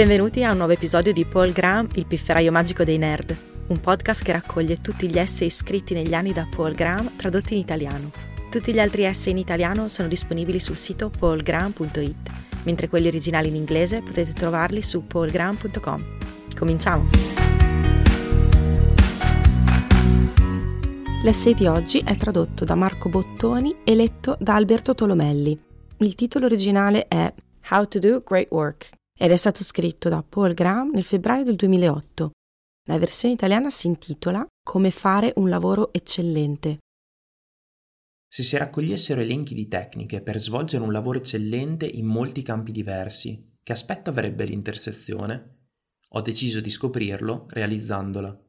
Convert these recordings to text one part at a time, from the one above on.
Benvenuti a un nuovo episodio di Paul Graham, il pifferaio magico dei nerd, un podcast che raccoglie tutti gli essay scritti negli anni da Paul Graham tradotti in italiano. Tutti gli altri essay in italiano sono disponibili sul sito paulgraham.it, mentre quelli originali in inglese potete trovarli su paulgraham.com. Cominciamo! L'essay di oggi è tradotto da Marco Bottoni e letto da Alberto Tolomelli. Il titolo originale è How to Do Great Work ed è stato scritto da Paul Graham nel febbraio del 2008. La versione italiana si intitola Come fare un lavoro eccellente. Se si raccogliessero elenchi di tecniche per svolgere un lavoro eccellente in molti campi diversi, che aspetto avrebbe l'intersezione? Ho deciso di scoprirlo realizzandola.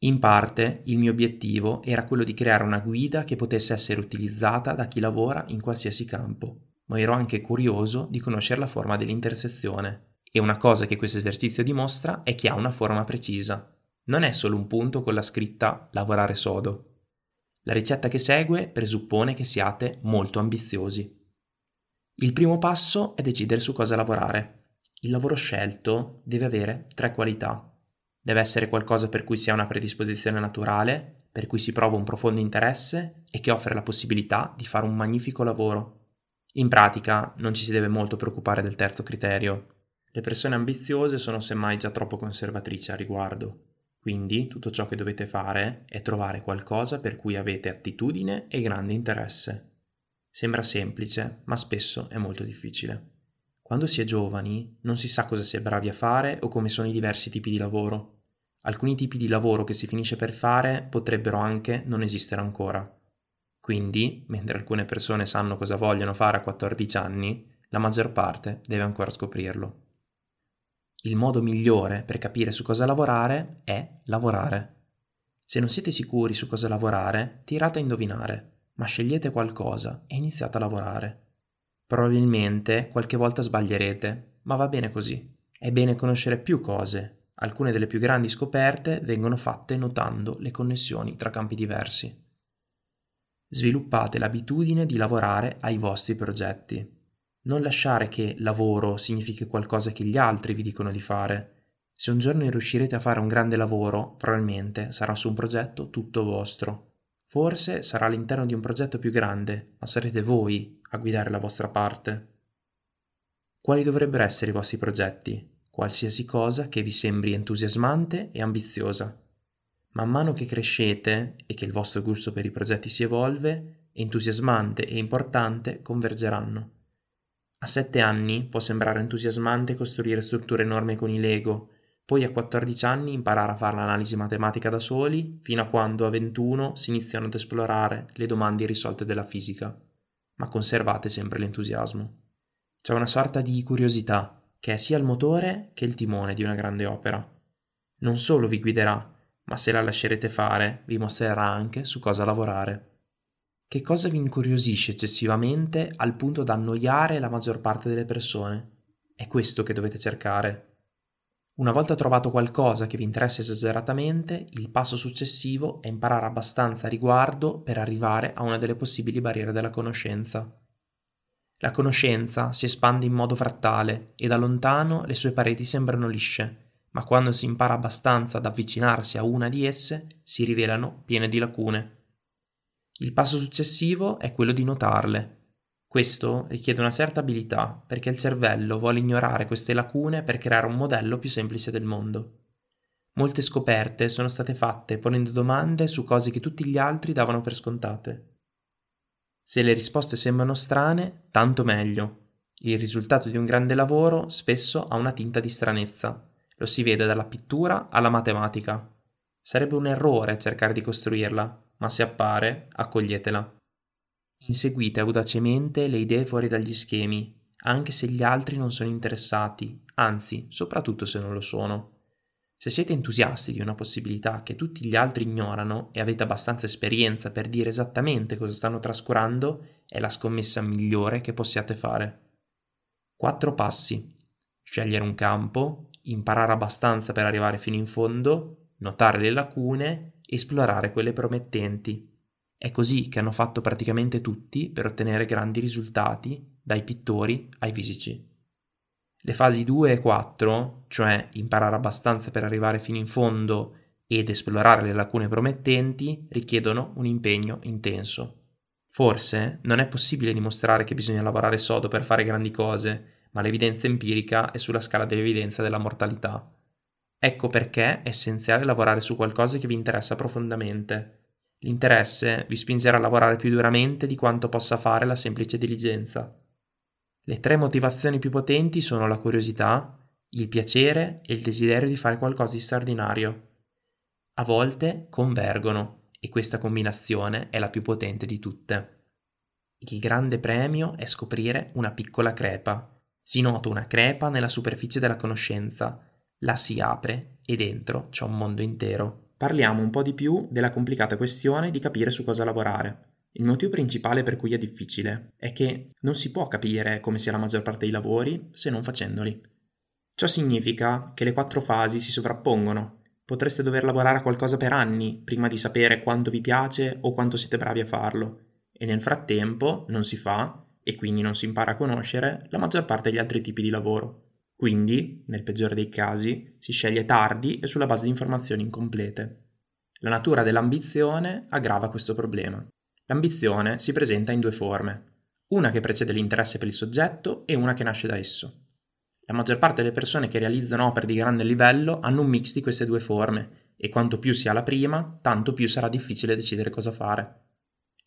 In parte il mio obiettivo era quello di creare una guida che potesse essere utilizzata da chi lavora in qualsiasi campo, ma ero anche curioso di conoscere la forma dell'intersezione e una cosa che questo esercizio dimostra è che ha una forma precisa. Non è solo un punto con la scritta lavorare sodo. La ricetta che segue presuppone che siate molto ambiziosi. Il primo passo è decidere su cosa lavorare. Il lavoro scelto deve avere tre qualità. Deve essere qualcosa per cui si ha una predisposizione naturale, per cui si prova un profondo interesse e che offre la possibilità di fare un magnifico lavoro. In pratica non ci si deve molto preoccupare del terzo criterio, le persone ambiziose sono semmai già troppo conservatrici a riguardo, quindi tutto ciò che dovete fare è trovare qualcosa per cui avete attitudine e grande interesse. Sembra semplice, ma spesso è molto difficile. Quando si è giovani non si sa cosa si è bravi a fare o come sono i diversi tipi di lavoro. Alcuni tipi di lavoro che si finisce per fare potrebbero anche non esistere ancora. Quindi, mentre alcune persone sanno cosa vogliono fare a 14 anni, la maggior parte deve ancora scoprirlo. Il modo migliore per capire su cosa lavorare è lavorare. Se non siete sicuri su cosa lavorare, tirate a indovinare, ma scegliete qualcosa e iniziate a lavorare. Probabilmente qualche volta sbaglierete, ma va bene così. È bene conoscere più cose. Alcune delle più grandi scoperte vengono fatte notando le connessioni tra campi diversi. Sviluppate l'abitudine di lavorare ai vostri progetti. Non lasciare che lavoro significhi qualcosa che gli altri vi dicono di fare. Se un giorno riuscirete a fare un grande lavoro, probabilmente sarà su un progetto tutto vostro. Forse sarà all'interno di un progetto più grande, ma sarete voi a guidare la vostra parte. Quali dovrebbero essere i vostri progetti? Qualsiasi cosa che vi sembri entusiasmante e ambiziosa. Man mano che crescete e che il vostro gusto per i progetti si evolve, entusiasmante e importante convergeranno. A sette anni può sembrare entusiasmante costruire strutture enormi con i Lego, poi a 14 anni imparare a fare l'analisi matematica da soli, fino a quando a 21 si iniziano ad esplorare le domande irrisolte della fisica. Ma conservate sempre l'entusiasmo. C'è una sorta di curiosità, che è sia il motore che il timone di una grande opera. Non solo vi guiderà, ma se la lascerete fare, vi mostrerà anche su cosa lavorare. Che cosa vi incuriosisce eccessivamente al punto da annoiare la maggior parte delle persone? È questo che dovete cercare. Una volta trovato qualcosa che vi interessa esageratamente, il passo successivo è imparare abbastanza a riguardo per arrivare a una delle possibili barriere della conoscenza. La conoscenza si espande in modo frattale e da lontano le sue pareti sembrano lisce, ma quando si impara abbastanza ad avvicinarsi a una di esse, si rivelano piene di lacune. Il passo successivo è quello di notarle. Questo richiede una certa abilità perché il cervello vuole ignorare queste lacune per creare un modello più semplice del mondo. Molte scoperte sono state fatte ponendo domande su cose che tutti gli altri davano per scontate. Se le risposte sembrano strane, tanto meglio. Il risultato di un grande lavoro spesso ha una tinta di stranezza. Lo si vede dalla pittura alla matematica. Sarebbe un errore cercare di costruirla, ma se appare, accoglietela. Inseguite audacemente le idee fuori dagli schemi, anche se gli altri non sono interessati, anzi, soprattutto se non lo sono. Se siete entusiasti di una possibilità che tutti gli altri ignorano e avete abbastanza esperienza per dire esattamente cosa stanno trascurando, è la scommessa migliore che possiate fare. Quattro passi. Scegliere un campo, imparare abbastanza per arrivare fino in fondo, notare le lacune esplorare quelle promettenti. È così che hanno fatto praticamente tutti per ottenere grandi risultati, dai pittori ai fisici. Le fasi 2 e 4, cioè imparare abbastanza per arrivare fino in fondo ed esplorare le lacune promettenti, richiedono un impegno intenso. Forse non è possibile dimostrare che bisogna lavorare sodo per fare grandi cose, ma l'evidenza empirica è sulla scala dell'evidenza della mortalità. Ecco perché è essenziale lavorare su qualcosa che vi interessa profondamente. L'interesse vi spingerà a lavorare più duramente di quanto possa fare la semplice diligenza. Le tre motivazioni più potenti sono la curiosità, il piacere e il desiderio di fare qualcosa di straordinario. A volte convergono e questa combinazione è la più potente di tutte. Il grande premio è scoprire una piccola crepa. Si nota una crepa nella superficie della conoscenza, la si apre e dentro c'è un mondo intero. Parliamo un po' di più della complicata questione di capire su cosa lavorare. Il motivo principale per cui è difficile è che non si può capire come sia la maggior parte dei lavori se non facendoli. Ciò significa che le quattro fasi si sovrappongono Potreste dover lavorare a qualcosa per anni prima di sapere quanto vi piace o quanto siete bravi a farlo. E nel frattempo non si fa, e quindi non si impara a conoscere, la maggior parte degli altri tipi di lavoro. Quindi, nel peggiore dei casi, si sceglie tardi e sulla base di informazioni incomplete. La natura dell'ambizione aggrava questo problema. L'ambizione si presenta in due forme, una che precede l'interesse per il soggetto e una che nasce da esso. La maggior parte delle persone che realizzano opere di grande livello hanno un mix di queste due forme e quanto più si ha la prima, tanto più sarà difficile decidere cosa fare.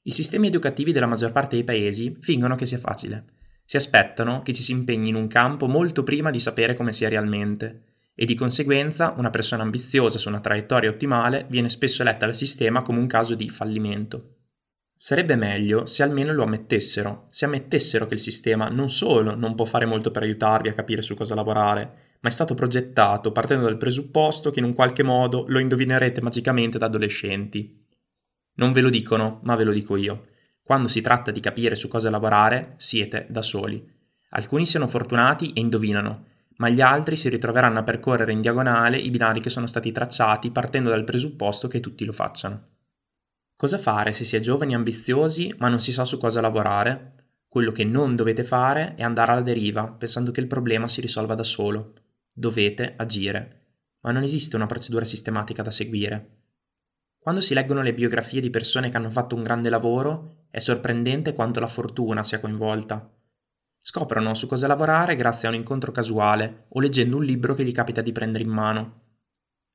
I sistemi educativi della maggior parte dei paesi fingono che sia facile. Si aspettano che ci si impegni in un campo molto prima di sapere come sia realmente e di conseguenza una persona ambiziosa su una traiettoria ottimale viene spesso eletta dal sistema come un caso di fallimento. Sarebbe meglio se almeno lo ammettessero, se ammettessero che il sistema non solo non può fare molto per aiutarvi a capire su cosa lavorare, ma è stato progettato partendo dal presupposto che in un qualche modo lo indovinerete magicamente da adolescenti. Non ve lo dicono, ma ve lo dico io. Quando si tratta di capire su cosa lavorare, siete da soli. Alcuni siano fortunati e indovinano, ma gli altri si ritroveranno a percorrere in diagonale i binari che sono stati tracciati partendo dal presupposto che tutti lo facciano. Cosa fare se si è giovani e ambiziosi ma non si sa su cosa lavorare? Quello che non dovete fare è andare alla deriva pensando che il problema si risolva da solo. Dovete agire. Ma non esiste una procedura sistematica da seguire. Quando si leggono le biografie di persone che hanno fatto un grande lavoro, è sorprendente quanto la fortuna sia coinvolta. Scoprono su cosa lavorare grazie a un incontro casuale o leggendo un libro che gli capita di prendere in mano.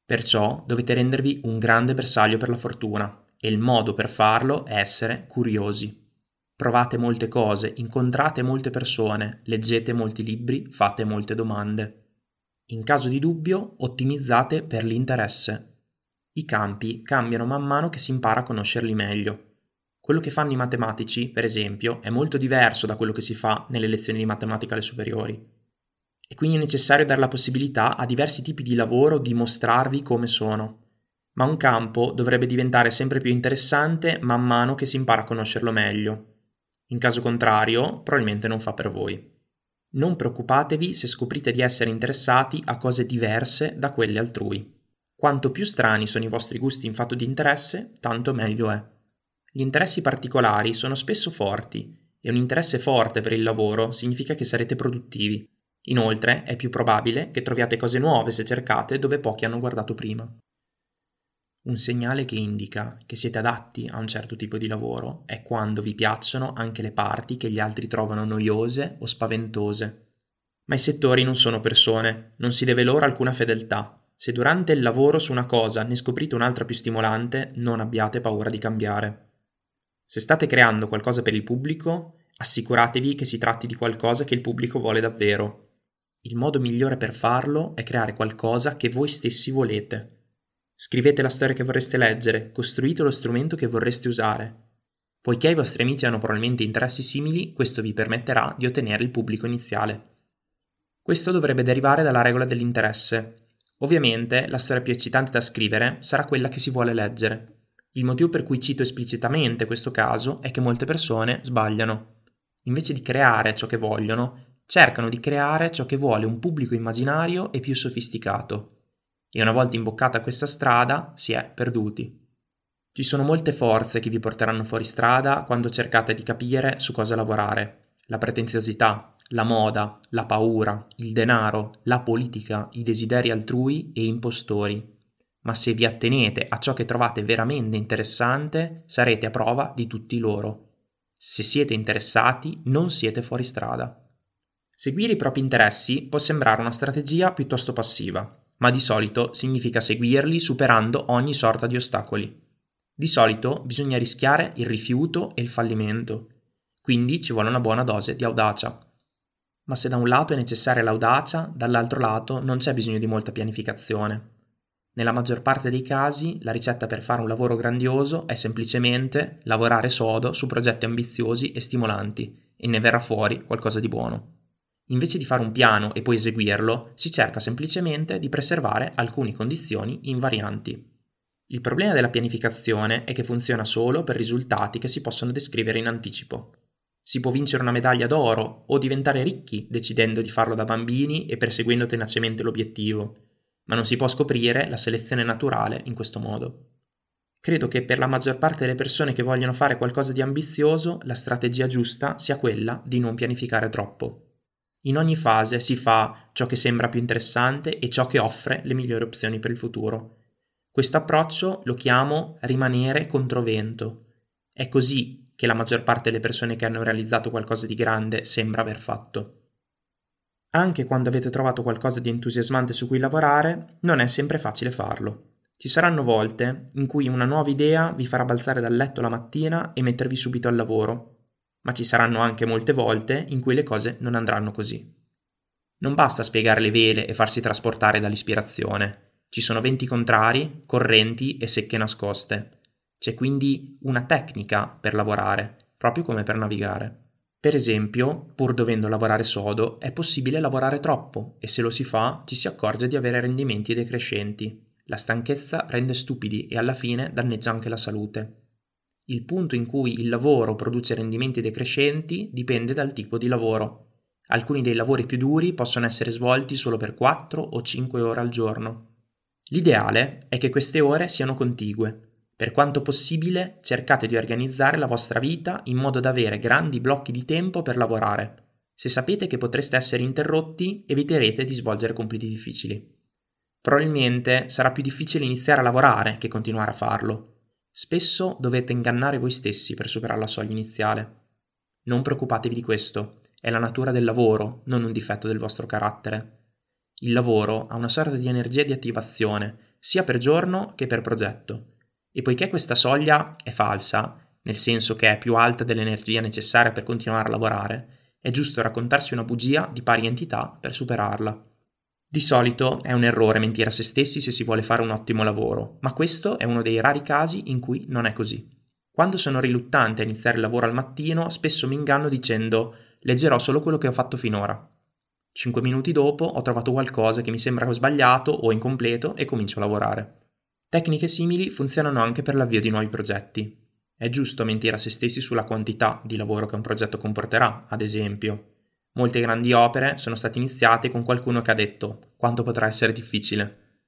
Perciò dovete rendervi un grande bersaglio per la fortuna e il modo per farlo è essere curiosi. Provate molte cose, incontrate molte persone, leggete molti libri, fate molte domande. In caso di dubbio, ottimizzate per l'interesse. I campi cambiano man mano che si impara a conoscerli meglio. Quello che fanno i matematici, per esempio, è molto diverso da quello che si fa nelle lezioni di matematica alle superiori. E quindi è necessario dare la possibilità a diversi tipi di lavoro di mostrarvi come sono ma un campo dovrebbe diventare sempre più interessante man mano che si impara a conoscerlo meglio. In caso contrario, probabilmente non fa per voi. Non preoccupatevi se scoprite di essere interessati a cose diverse da quelle altrui. Quanto più strani sono i vostri gusti in fatto di interesse, tanto meglio è. Gli interessi particolari sono spesso forti e un interesse forte per il lavoro significa che sarete produttivi. Inoltre è più probabile che troviate cose nuove se cercate dove pochi hanno guardato prima. Un segnale che indica che siete adatti a un certo tipo di lavoro è quando vi piacciono anche le parti che gli altri trovano noiose o spaventose. Ma i settori non sono persone, non si deve loro alcuna fedeltà. Se durante il lavoro su una cosa ne scoprite un'altra più stimolante, non abbiate paura di cambiare. Se state creando qualcosa per il pubblico, assicuratevi che si tratti di qualcosa che il pubblico vuole davvero. Il modo migliore per farlo è creare qualcosa che voi stessi volete. Scrivete la storia che vorreste leggere, costruite lo strumento che vorreste usare. Poiché i vostri amici hanno probabilmente interessi simili, questo vi permetterà di ottenere il pubblico iniziale. Questo dovrebbe derivare dalla regola dell'interesse. Ovviamente la storia più eccitante da scrivere sarà quella che si vuole leggere. Il motivo per cui cito esplicitamente questo caso è che molte persone sbagliano. Invece di creare ciò che vogliono, cercano di creare ciò che vuole un pubblico immaginario e più sofisticato e una volta imboccata questa strada si è perduti. Ci sono molte forze che vi porteranno fuori strada quando cercate di capire su cosa lavorare. La pretenziosità, la moda, la paura, il denaro, la politica, i desideri altrui e impostori. Ma se vi attenete a ciò che trovate veramente interessante, sarete a prova di tutti loro. Se siete interessati, non siete fuori strada. Seguire i propri interessi può sembrare una strategia piuttosto passiva, ma di solito significa seguirli superando ogni sorta di ostacoli. Di solito bisogna rischiare il rifiuto e il fallimento, quindi ci vuole una buona dose di audacia. Ma se da un lato è necessaria l'audacia, dall'altro lato non c'è bisogno di molta pianificazione. Nella maggior parte dei casi la ricetta per fare un lavoro grandioso è semplicemente lavorare sodo su progetti ambiziosi e stimolanti e ne verrà fuori qualcosa di buono. Invece di fare un piano e poi eseguirlo, si cerca semplicemente di preservare alcune condizioni invarianti. Il problema della pianificazione è che funziona solo per risultati che si possono descrivere in anticipo. Si può vincere una medaglia d'oro o diventare ricchi decidendo di farlo da bambini e perseguendo tenacemente l'obiettivo, ma non si può scoprire la selezione naturale in questo modo. Credo che per la maggior parte delle persone che vogliono fare qualcosa di ambizioso, la strategia giusta sia quella di non pianificare troppo. In ogni fase si fa ciò che sembra più interessante e ciò che offre le migliori opzioni per il futuro questo approccio lo chiamo rimanere controvento. È così che la maggior parte delle persone che hanno realizzato qualcosa di grande sembra aver fatto. Anche quando avete trovato qualcosa di entusiasmante su cui lavorare, non è sempre facile farlo. Ci saranno volte in cui una nuova idea vi farà balzare dal letto la mattina e mettervi subito al lavoro, ma ci saranno anche molte volte in cui le cose non andranno così. Non basta spiegare le vele e farsi trasportare dall'ispirazione. Ci sono venti contrari, correnti e secche nascoste. C'è quindi una tecnica per lavorare, proprio come per navigare. Per esempio, pur dovendo lavorare sodo, è possibile lavorare troppo e se lo si fa ci si accorge di avere rendimenti decrescenti. La stanchezza rende stupidi e alla fine danneggia anche la salute. Il punto in cui il lavoro produce rendimenti decrescenti dipende dal tipo di lavoro. Alcuni dei lavori più duri possono essere svolti solo per 4 o 5 ore al giorno, L'ideale è che queste ore siano contigue. Per quanto possibile, cercate di organizzare la vostra vita in modo da avere grandi blocchi di tempo per lavorare. Se sapete che potreste essere interrotti, eviterete di svolgere compiti difficili. Probabilmente sarà più difficile iniziare a lavorare che continuare a farlo. Spesso dovete ingannare voi stessi per superare la soglia iniziale. Non preoccupatevi di questo, è la natura del lavoro, non un difetto del vostro carattere. Il lavoro ha una sorta di energia di attivazione, sia per giorno che per progetto. E poiché questa soglia è falsa, nel senso che è più alta dell'energia necessaria per continuare a lavorare, è giusto raccontarsi una bugia di pari entità per superarla. Di solito è un errore mentire a se stessi se si vuole fare un ottimo lavoro, ma questo è uno dei rari casi in cui non è così. Quando sono riluttante a iniziare il lavoro al mattino, spesso mi inganno dicendo leggerò solo quello che ho fatto finora. Cinque minuti dopo ho trovato qualcosa che mi sembra sbagliato o incompleto e comincio a lavorare. Tecniche simili funzionano anche per l'avvio di nuovi progetti. È giusto mentire a se stessi sulla quantità di lavoro che un progetto comporterà, ad esempio. Molte grandi opere sono state iniziate con qualcuno che ha detto quanto potrà essere difficile.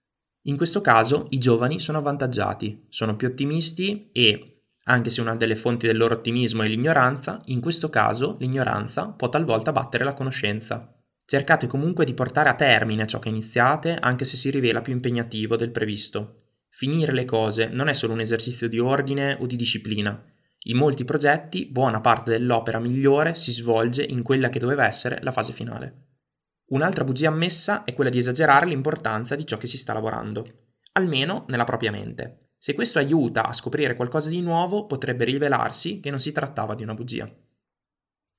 In questo caso i giovani sono avvantaggiati, sono più ottimisti e, anche se una delle fonti del loro ottimismo è l'ignoranza, in questo caso l'ignoranza può talvolta battere la conoscenza. Cercate comunque di portare a termine ciò che iniziate, anche se si rivela più impegnativo del previsto. Finire le cose non è solo un esercizio di ordine o di disciplina. In molti progetti, buona parte dell'opera migliore si svolge in quella che doveva essere la fase finale. Un'altra bugia ammessa è quella di esagerare l'importanza di ciò che si sta lavorando, almeno nella propria mente. Se questo aiuta a scoprire qualcosa di nuovo, potrebbe rivelarsi che non si trattava di una bugia.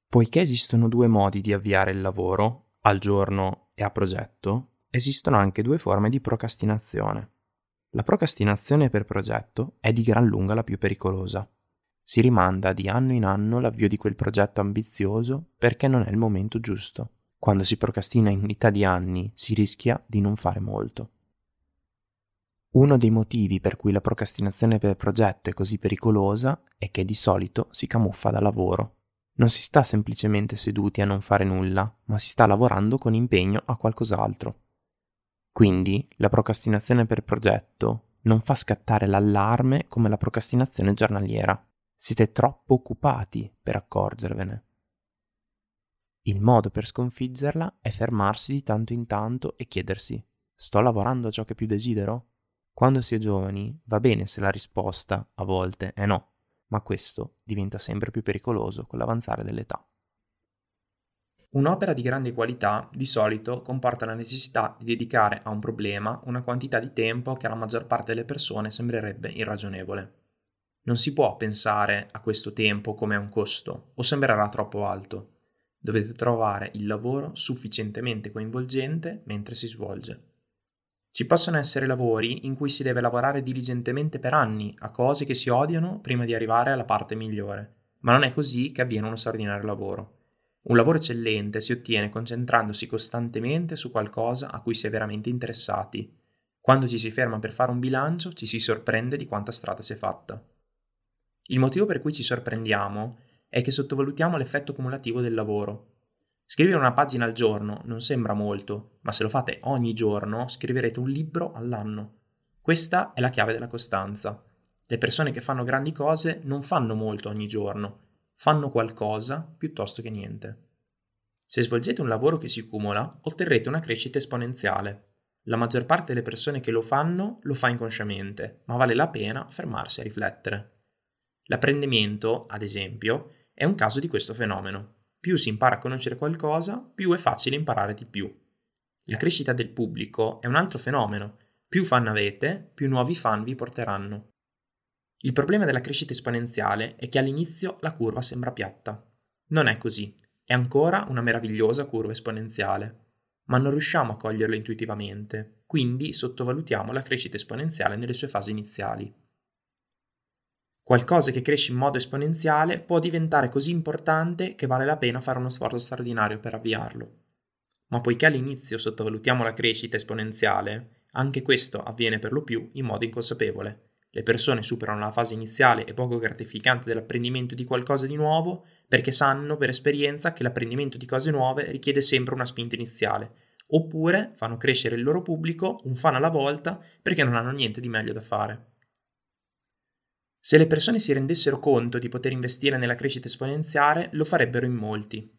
Poiché esistono due modi di avviare il lavoro, al giorno e a progetto, esistono anche due forme di procrastinazione. La procrastinazione per progetto è di gran lunga la più pericolosa. Si rimanda di anno in anno l'avvio di quel progetto ambizioso perché non è il momento giusto. Quando si procrastina in unità di anni si rischia di non fare molto. Uno dei motivi per cui la procrastinazione per progetto è così pericolosa è che di solito si camuffa da lavoro non si sta semplicemente seduti a non fare nulla, ma si sta lavorando con impegno a qualcos'altro. Quindi la procrastinazione per progetto non fa scattare l'allarme come la procrastinazione giornaliera. Siete troppo occupati per accorgervene. Il modo per sconfiggerla è fermarsi di tanto in tanto e chiedersi sto lavorando a ciò che più desidero? Quando si è giovani va bene se la risposta a volte è no, ma questo diventa sempre più pericoloso con l'avanzare dell'età. Un'opera di grande qualità di solito comporta la necessità di dedicare a un problema una quantità di tempo che alla maggior parte delle persone sembrerebbe irragionevole. Non si può pensare a questo tempo come a un costo o sembrerà troppo alto. Dovete trovare il lavoro sufficientemente coinvolgente mentre si svolge. Ci possono essere lavori in cui si deve lavorare diligentemente per anni a cose che si odiano prima di arrivare alla parte migliore, ma non è così che avviene uno straordinario lavoro. Un lavoro eccellente si ottiene concentrandosi costantemente su qualcosa a cui si è veramente interessati. Quando ci si ferma per fare un bilancio ci si sorprende di quanta strada si è fatta. Il motivo per cui ci sorprendiamo è che sottovalutiamo l'effetto cumulativo del lavoro. Scrivere una pagina al giorno non sembra molto, ma se lo fate ogni giorno scriverete un libro all'anno. Questa è la chiave della costanza. Le persone che fanno grandi cose non fanno molto ogni giorno, fanno qualcosa piuttosto che niente. Se svolgete un lavoro che si cumula, otterrete una crescita esponenziale. La maggior parte delle persone che lo fanno lo fa inconsciamente, ma vale la pena fermarsi a riflettere. L'apprendimento, ad esempio, è un caso di questo fenomeno. Più si impara a conoscere qualcosa, più è facile imparare di più. La crescita del pubblico è un altro fenomeno. Più fan avete, più nuovi fan vi porteranno. Il problema della crescita esponenziale è che all'inizio la curva sembra piatta. Non è così, è ancora una meravigliosa curva esponenziale, ma non riusciamo a coglierlo intuitivamente, quindi sottovalutiamo la crescita esponenziale nelle sue fasi iniziali. Qualcosa che cresce in modo esponenziale può diventare così importante che vale la pena fare uno sforzo straordinario per avviarlo. Ma poiché all'inizio sottovalutiamo la crescita esponenziale, anche questo avviene per lo più in modo inconsapevole. Le persone superano la fase iniziale e poco gratificante dell'apprendimento di qualcosa di nuovo perché sanno per esperienza che l'apprendimento di cose nuove richiede sempre una spinta iniziale, oppure fanno crescere il loro pubblico un fan alla volta perché non hanno niente di meglio da fare. Se le persone si rendessero conto di poter investire nella crescita esponenziale, lo farebbero in molti.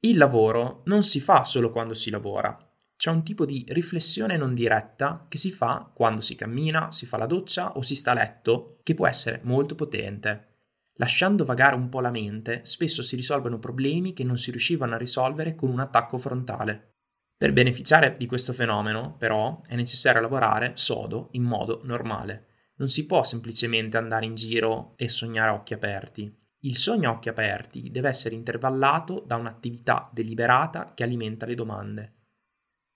Il lavoro non si fa solo quando si lavora, c'è un tipo di riflessione non diretta che si fa quando si cammina, si fa la doccia o si sta a letto, che può essere molto potente. Lasciando vagare un po' la mente, spesso si risolvono problemi che non si riuscivano a risolvere con un attacco frontale. Per beneficiare di questo fenomeno, però, è necessario lavorare sodo in modo normale non si può semplicemente andare in giro e sognare a occhi aperti. Il sogno a occhi aperti deve essere intervallato da un'attività deliberata che alimenta le domande.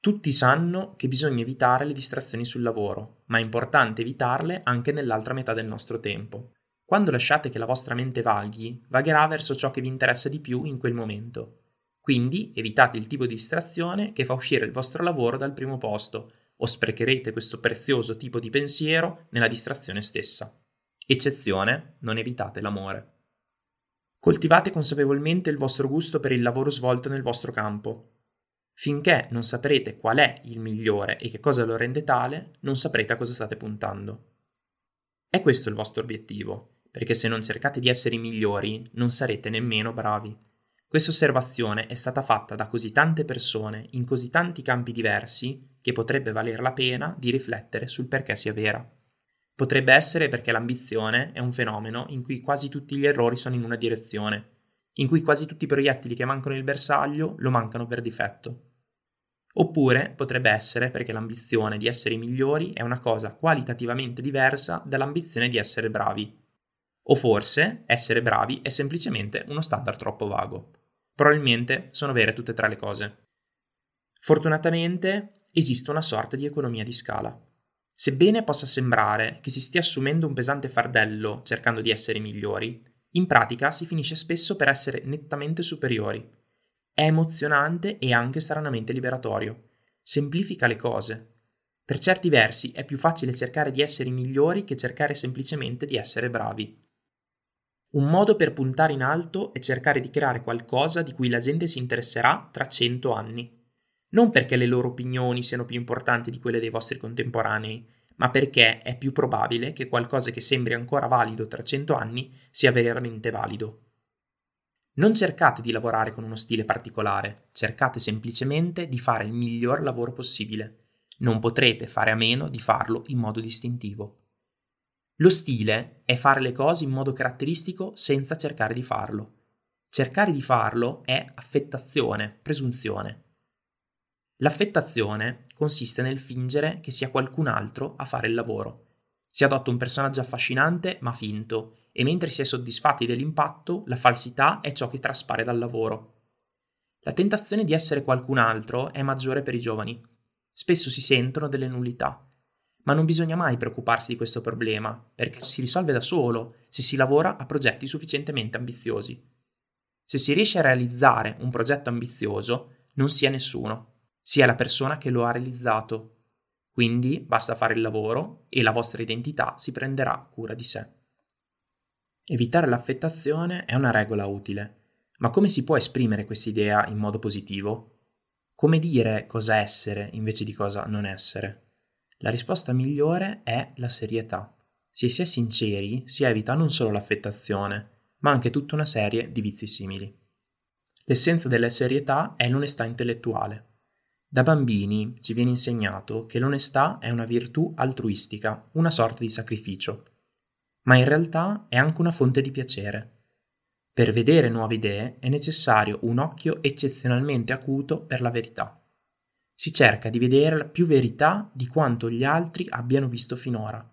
Tutti sanno che bisogna evitare le distrazioni sul lavoro, ma è importante evitarle anche nell'altra metà del nostro tempo. Quando lasciate che la vostra mente vaghi, vagherà verso ciò che vi interessa di più in quel momento. Quindi evitate il tipo di distrazione che fa uscire il vostro lavoro dal primo posto o sprecherete questo prezioso tipo di pensiero nella distrazione stessa. Eccezione, non evitate l'amore. Coltivate consapevolmente il vostro gusto per il lavoro svolto nel vostro campo. Finché non saprete qual è il migliore e che cosa lo rende tale, non saprete a cosa state puntando. È questo il vostro obiettivo, perché se non cercate di essere i migliori, non sarete nemmeno bravi. Questa osservazione è stata fatta da così tante persone in così tanti campi diversi che potrebbe valer la pena di riflettere sul perché sia vera. Potrebbe essere perché l'ambizione è un fenomeno in cui quasi tutti gli errori sono in una direzione, in cui quasi tutti i proiettili che mancano il bersaglio lo mancano per difetto. Oppure potrebbe essere perché l'ambizione di essere migliori è una cosa qualitativamente diversa dall'ambizione di essere bravi. O forse essere bravi è semplicemente uno standard troppo vago. Probabilmente sono vere tutte e tre le cose. Fortunatamente esiste una sorta di economia di scala. Sebbene possa sembrare che si stia assumendo un pesante fardello cercando di essere migliori, in pratica si finisce spesso per essere nettamente superiori. È emozionante e anche stranamente liberatorio. Semplifica le cose. Per certi versi è più facile cercare di essere migliori che cercare semplicemente di essere bravi. Un modo per puntare in alto è cercare di creare qualcosa di cui la gente si interesserà tra cento anni non perché le loro opinioni siano più importanti di quelle dei vostri contemporanei, ma perché è più probabile che qualcosa che sembri ancora valido tra cento anni sia veramente valido. Non cercate di lavorare con uno stile particolare, cercate semplicemente di fare il miglior lavoro possibile. Non potrete fare a meno di farlo in modo distintivo. Lo stile è fare le cose in modo caratteristico senza cercare di farlo. Cercare di farlo è affettazione, presunzione. L'affettazione consiste nel fingere che sia qualcun altro a fare il lavoro. Si adotta un personaggio affascinante ma finto, e mentre si è soddisfatti dell'impatto, la falsità è ciò che traspare dal lavoro. La tentazione di essere qualcun altro è maggiore per i giovani. Spesso si sentono delle nullità. Ma non bisogna mai preoccuparsi di questo problema, perché si risolve da solo se si lavora a progetti sufficientemente ambiziosi. Se si riesce a realizzare un progetto ambizioso, non si è nessuno, sia la persona che lo ha realizzato. Quindi basta fare il lavoro e la vostra identità si prenderà cura di sé. Evitare l'affettazione è una regola utile, ma come si può esprimere quest'idea in modo positivo? Come dire cosa essere invece di cosa non essere? La risposta migliore è la serietà. Se si è sinceri, si evita non solo l'affettazione, ma anche tutta una serie di vizi simili. L'essenza della serietà è l'onestà intellettuale. Da bambini ci viene insegnato che l'onestà è una virtù altruistica, una sorta di sacrificio ma in realtà è anche una fonte di piacere. Per vedere nuove idee è necessario un occhio eccezionalmente acuto per la verità. Si cerca di vedere più verità di quanto gli altri abbiano visto finora.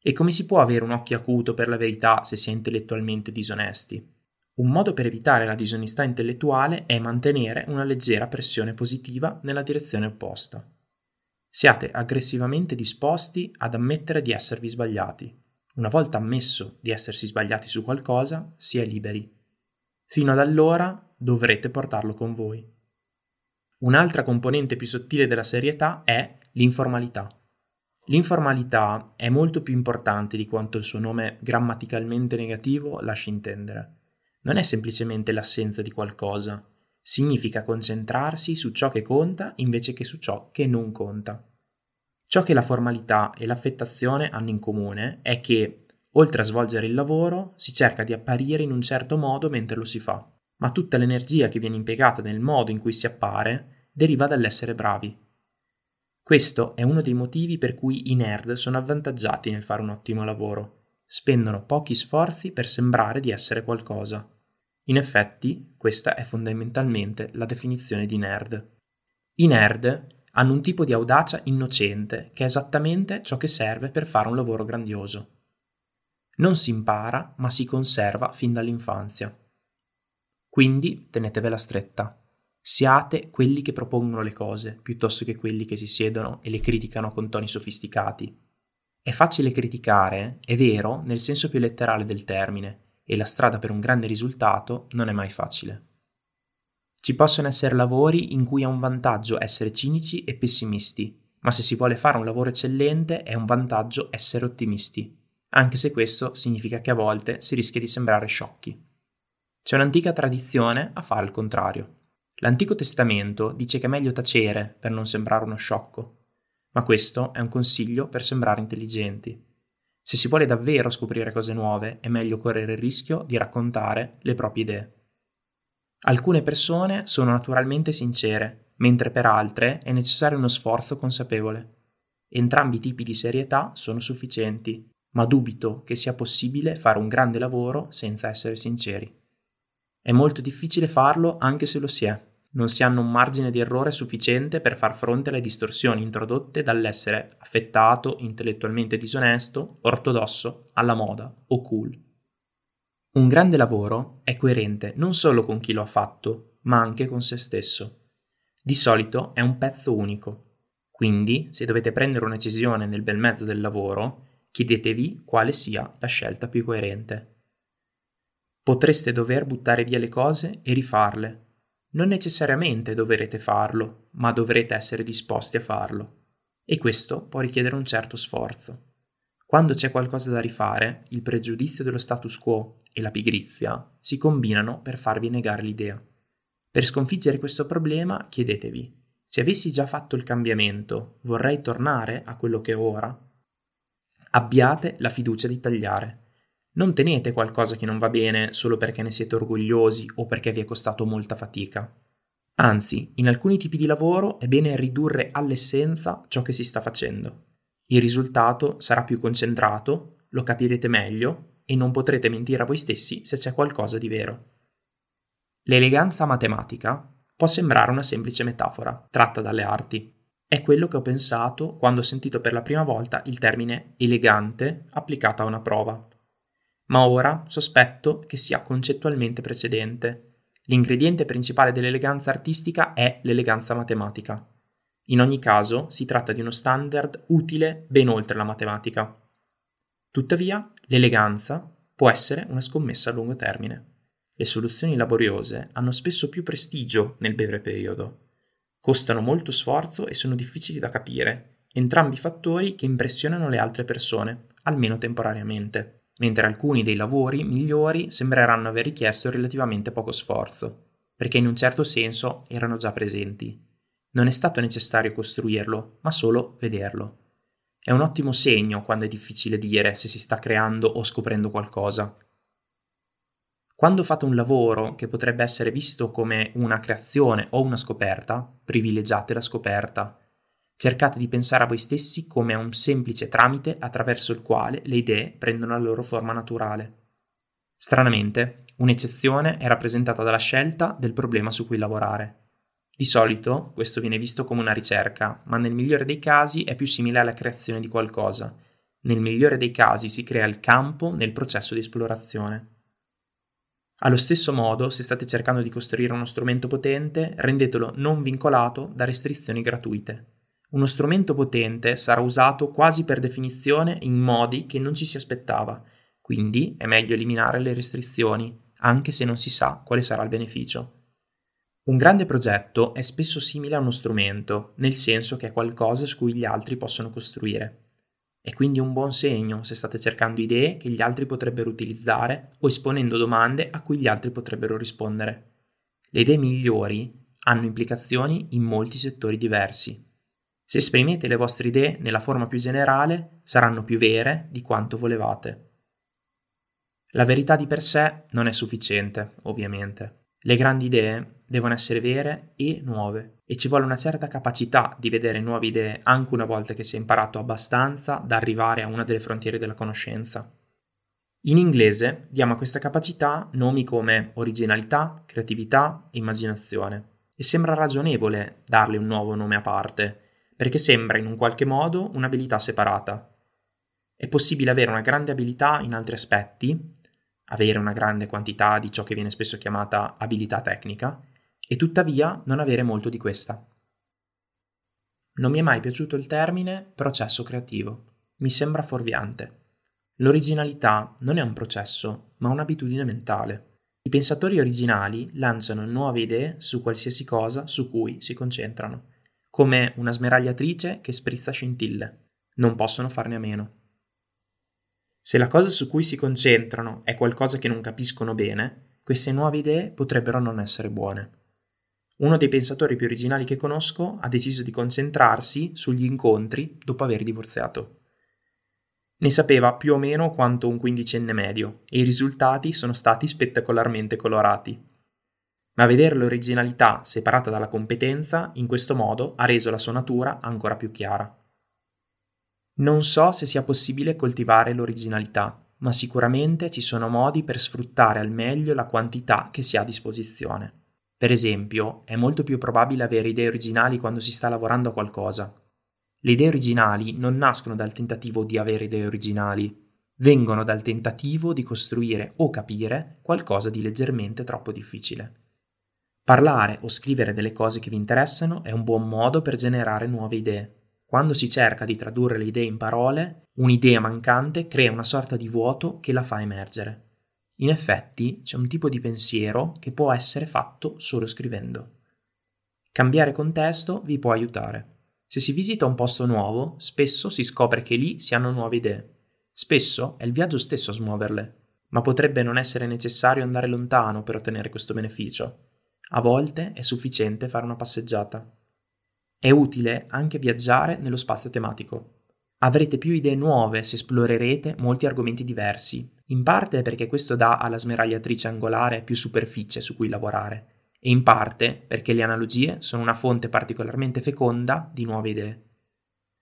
E come si può avere un occhio acuto per la verità se si è intellettualmente disonesti? Un modo per evitare la disonestà intellettuale è mantenere una leggera pressione positiva nella direzione opposta. Siate aggressivamente disposti ad ammettere di esservi sbagliati una volta ammesso di essersi sbagliati su qualcosa, si è liberi. Fino ad allora dovrete portarlo con voi. Un'altra componente più sottile della serietà è l'informalità. L'informalità è molto più importante di quanto il suo nome grammaticalmente negativo lasci intendere. Non è semplicemente l'assenza di qualcosa, significa concentrarsi su ciò che conta invece che su ciò che non conta. Ciò che la formalità e l'affettazione hanno in comune è che, oltre a svolgere il lavoro, si cerca di apparire in un certo modo mentre lo si fa, ma tutta l'energia che viene impiegata nel modo in cui si appare deriva dall'essere bravi. Questo è uno dei motivi per cui i nerd sono avvantaggiati nel fare un ottimo lavoro. Spendono pochi sforzi per sembrare di essere qualcosa. In effetti, questa è fondamentalmente la definizione di nerd. I nerd hanno un tipo di audacia innocente che è esattamente ciò che serve per fare un lavoro grandioso. Non si impara, ma si conserva fin dall'infanzia. Quindi tenetevela stretta. Siate quelli che propongono le cose, piuttosto che quelli che si siedono e le criticano con toni sofisticati. È facile criticare, è vero, nel senso più letterale del termine, e la strada per un grande risultato non è mai facile. Ci possono essere lavori in cui è un vantaggio essere cinici e pessimisti, ma se si vuole fare un lavoro eccellente è un vantaggio essere ottimisti, anche se questo significa che a volte si rischia di sembrare sciocchi. C'è un'antica tradizione a fare il contrario. L'Antico Testamento dice che è meglio tacere per non sembrare uno sciocco, ma questo è un consiglio per sembrare intelligenti. Se si vuole davvero scoprire cose nuove, è meglio correre il rischio di raccontare le proprie idee. Alcune persone sono naturalmente sincere, mentre per altre è necessario uno sforzo consapevole. Entrambi i tipi di serietà sono sufficienti, ma dubito che sia possibile fare un grande lavoro senza essere sinceri. È molto difficile farlo anche se lo si è. Non si hanno un margine di errore sufficiente per far fronte alle distorsioni introdotte dall'essere affettato, intellettualmente disonesto, ortodosso, alla moda o cool. Un grande lavoro è coerente non solo con chi lo ha fatto, ma anche con se stesso. Di solito è un pezzo unico. Quindi, se dovete prendere una decisione nel bel mezzo del lavoro, chiedetevi quale sia la scelta più coerente. Potreste dover buttare via le cose e rifarle. Non necessariamente dovrete farlo, ma dovrete essere disposti a farlo. E questo può richiedere un certo sforzo. Quando c'è qualcosa da rifare, il pregiudizio dello status quo e la pigrizia si combinano per farvi negare l'idea. Per sconfiggere questo problema chiedetevi, se avessi già fatto il cambiamento, vorrei tornare a quello che ho ora? Abbiate la fiducia di tagliare. Non tenete qualcosa che non va bene solo perché ne siete orgogliosi o perché vi è costato molta fatica. Anzi, in alcuni tipi di lavoro è bene ridurre all'essenza ciò che si sta facendo. Il risultato sarà più concentrato, lo capirete meglio e non potrete mentire a voi stessi se c'è qualcosa di vero. L'eleganza matematica può sembrare una semplice metafora, tratta dalle arti. È quello che ho pensato quando ho sentito per la prima volta il termine elegante applicato a una prova ma ora sospetto che sia concettualmente precedente. L'ingrediente principale dell'eleganza artistica è l'eleganza matematica. In ogni caso si tratta di uno standard utile ben oltre la matematica. Tuttavia, l'eleganza può essere una scommessa a lungo termine. Le soluzioni laboriose hanno spesso più prestigio nel breve periodo. Costano molto sforzo e sono difficili da capire, entrambi fattori che impressionano le altre persone, almeno temporaneamente mentre alcuni dei lavori migliori sembreranno aver richiesto relativamente poco sforzo, perché in un certo senso erano già presenti. Non è stato necessario costruirlo, ma solo vederlo. È un ottimo segno quando è difficile dire se si sta creando o scoprendo qualcosa. Quando fate un lavoro che potrebbe essere visto come una creazione o una scoperta, privilegiate la scoperta Cercate di pensare a voi stessi come a un semplice tramite attraverso il quale le idee prendono la loro forma naturale. Stranamente, un'eccezione è rappresentata dalla scelta del problema su cui lavorare. Di solito questo viene visto come una ricerca, ma nel migliore dei casi è più simile alla creazione di qualcosa. Nel migliore dei casi si crea il campo nel processo di esplorazione. Allo stesso modo, se state cercando di costruire uno strumento potente, rendetelo non vincolato da restrizioni gratuite. Uno strumento potente sarà usato quasi per definizione in modi che non ci si aspettava, quindi è meglio eliminare le restrizioni, anche se non si sa quale sarà il beneficio. Un grande progetto è spesso simile a uno strumento, nel senso che è qualcosa su cui gli altri possono costruire. È quindi un buon segno se state cercando idee che gli altri potrebbero utilizzare o esponendo domande a cui gli altri potrebbero rispondere. Le idee migliori hanno implicazioni in molti settori diversi. Se esprimete le vostre idee nella forma più generale, saranno più vere di quanto volevate. La verità di per sé non è sufficiente, ovviamente. Le grandi idee devono essere vere e nuove e ci vuole una certa capacità di vedere nuove idee anche una volta che si è imparato abbastanza da arrivare a una delle frontiere della conoscenza. In inglese diamo a questa capacità nomi come originalità, creatività immaginazione e sembra ragionevole darle un nuovo nome a parte, perché sembra in un qualche modo un'abilità separata. È possibile avere una grande abilità in altri aspetti, avere una grande quantità di ciò che viene spesso chiamata abilità tecnica, e tuttavia non avere molto di questa. Non mi è mai piaciuto il termine processo creativo, mi sembra fuorviante. L'originalità non è un processo, ma un'abitudine mentale. I pensatori originali lanciano nuove idee su qualsiasi cosa su cui si concentrano come una smeragliatrice che sprizza scintille. Non possono farne a meno. Se la cosa su cui si concentrano è qualcosa che non capiscono bene, queste nuove idee potrebbero non essere buone. Uno dei pensatori più originali che conosco ha deciso di concentrarsi sugli incontri dopo aver divorziato. Ne sapeva più o meno quanto un quindicenne medio e i risultati sono stati spettacolarmente colorati ma vedere l'originalità separata dalla competenza in questo modo ha reso la sua natura ancora più chiara. Non so se sia possibile coltivare l'originalità, ma sicuramente ci sono modi per sfruttare al meglio la quantità che si ha a disposizione. Per esempio, è molto più probabile avere idee originali quando si sta lavorando a qualcosa. Le idee originali non nascono dal tentativo di avere idee originali, vengono dal tentativo di costruire o capire qualcosa di leggermente troppo difficile. Parlare o scrivere delle cose che vi interessano è un buon modo per generare nuove idee. Quando si cerca di tradurre le idee in parole, un'idea mancante crea una sorta di vuoto che la fa emergere. In effetti c'è un tipo di pensiero che può essere fatto solo scrivendo. Cambiare contesto vi può aiutare. Se si visita un posto nuovo, spesso si scopre che lì si hanno nuove idee. Spesso è il viaggio stesso a smuoverle, ma potrebbe non essere necessario andare lontano per ottenere questo beneficio. A volte è sufficiente fare una passeggiata. È utile anche viaggiare nello spazio tematico. Avrete più idee nuove se esplorerete molti argomenti diversi, in parte perché questo dà alla smeragliatrice angolare più superficie su cui lavorare, e in parte perché le analogie sono una fonte particolarmente feconda di nuove idee.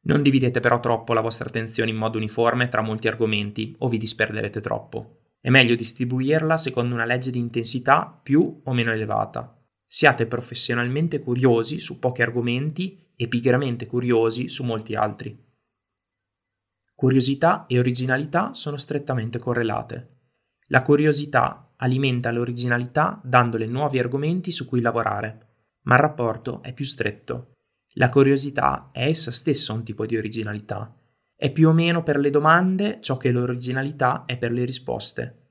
Non dividete però troppo la vostra attenzione in modo uniforme tra molti argomenti o vi disperderete troppo. È meglio distribuirla secondo una legge di intensità più o meno elevata. Siate professionalmente curiosi su pochi argomenti e pigramente curiosi su molti altri. Curiosità e originalità sono strettamente correlate. La curiosità alimenta l'originalità dandole nuovi argomenti su cui lavorare, ma il rapporto è più stretto. La curiosità è essa stessa un tipo di originalità. È più o meno per le domande ciò che l'originalità è per le risposte.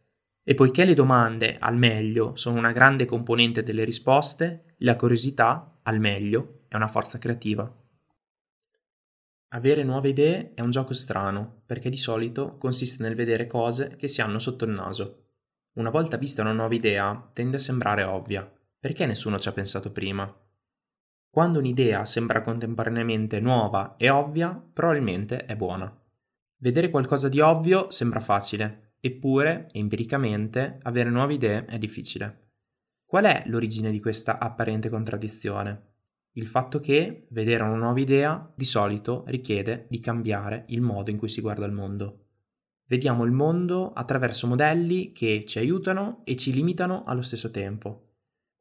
E poiché le domande, al meglio, sono una grande componente delle risposte, la curiosità, al meglio, è una forza creativa. Avere nuove idee è un gioco strano, perché di solito consiste nel vedere cose che si hanno sotto il naso. Una volta vista una nuova idea, tende a sembrare ovvia. Perché nessuno ci ha pensato prima? Quando un'idea sembra contemporaneamente nuova e ovvia, probabilmente è buona. Vedere qualcosa di ovvio sembra facile, eppure, empiricamente, avere nuove idee è difficile. Qual è l'origine di questa apparente contraddizione? Il fatto che vedere una nuova idea di solito richiede di cambiare il modo in cui si guarda il mondo. Vediamo il mondo attraverso modelli che ci aiutano e ci limitano allo stesso tempo.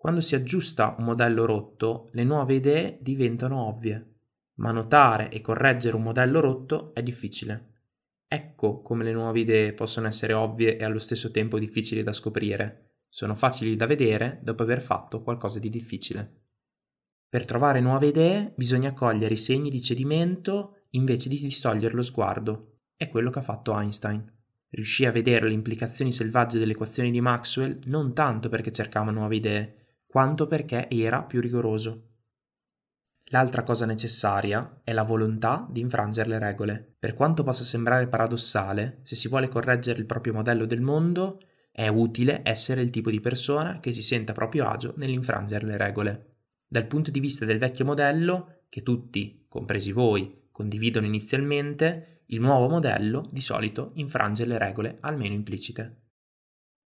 Quando si aggiusta un modello rotto, le nuove idee diventano ovvie, ma notare e correggere un modello rotto è difficile. Ecco come le nuove idee possono essere ovvie e allo stesso tempo difficili da scoprire. Sono facili da vedere dopo aver fatto qualcosa di difficile. Per trovare nuove idee bisogna cogliere i segni di cedimento invece di distogliere lo sguardo. È quello che ha fatto Einstein. Riuscì a vedere le implicazioni selvagge delle equazioni di Maxwell non tanto perché cercava nuove idee, quanto perché era più rigoroso. L'altra cosa necessaria è la volontà di infrangere le regole. Per quanto possa sembrare paradossale, se si vuole correggere il proprio modello del mondo, è utile essere il tipo di persona che si senta a proprio agio nell'infrangere le regole. Dal punto di vista del vecchio modello, che tutti, compresi voi, condividono inizialmente, il nuovo modello di solito infrange le regole almeno implicite.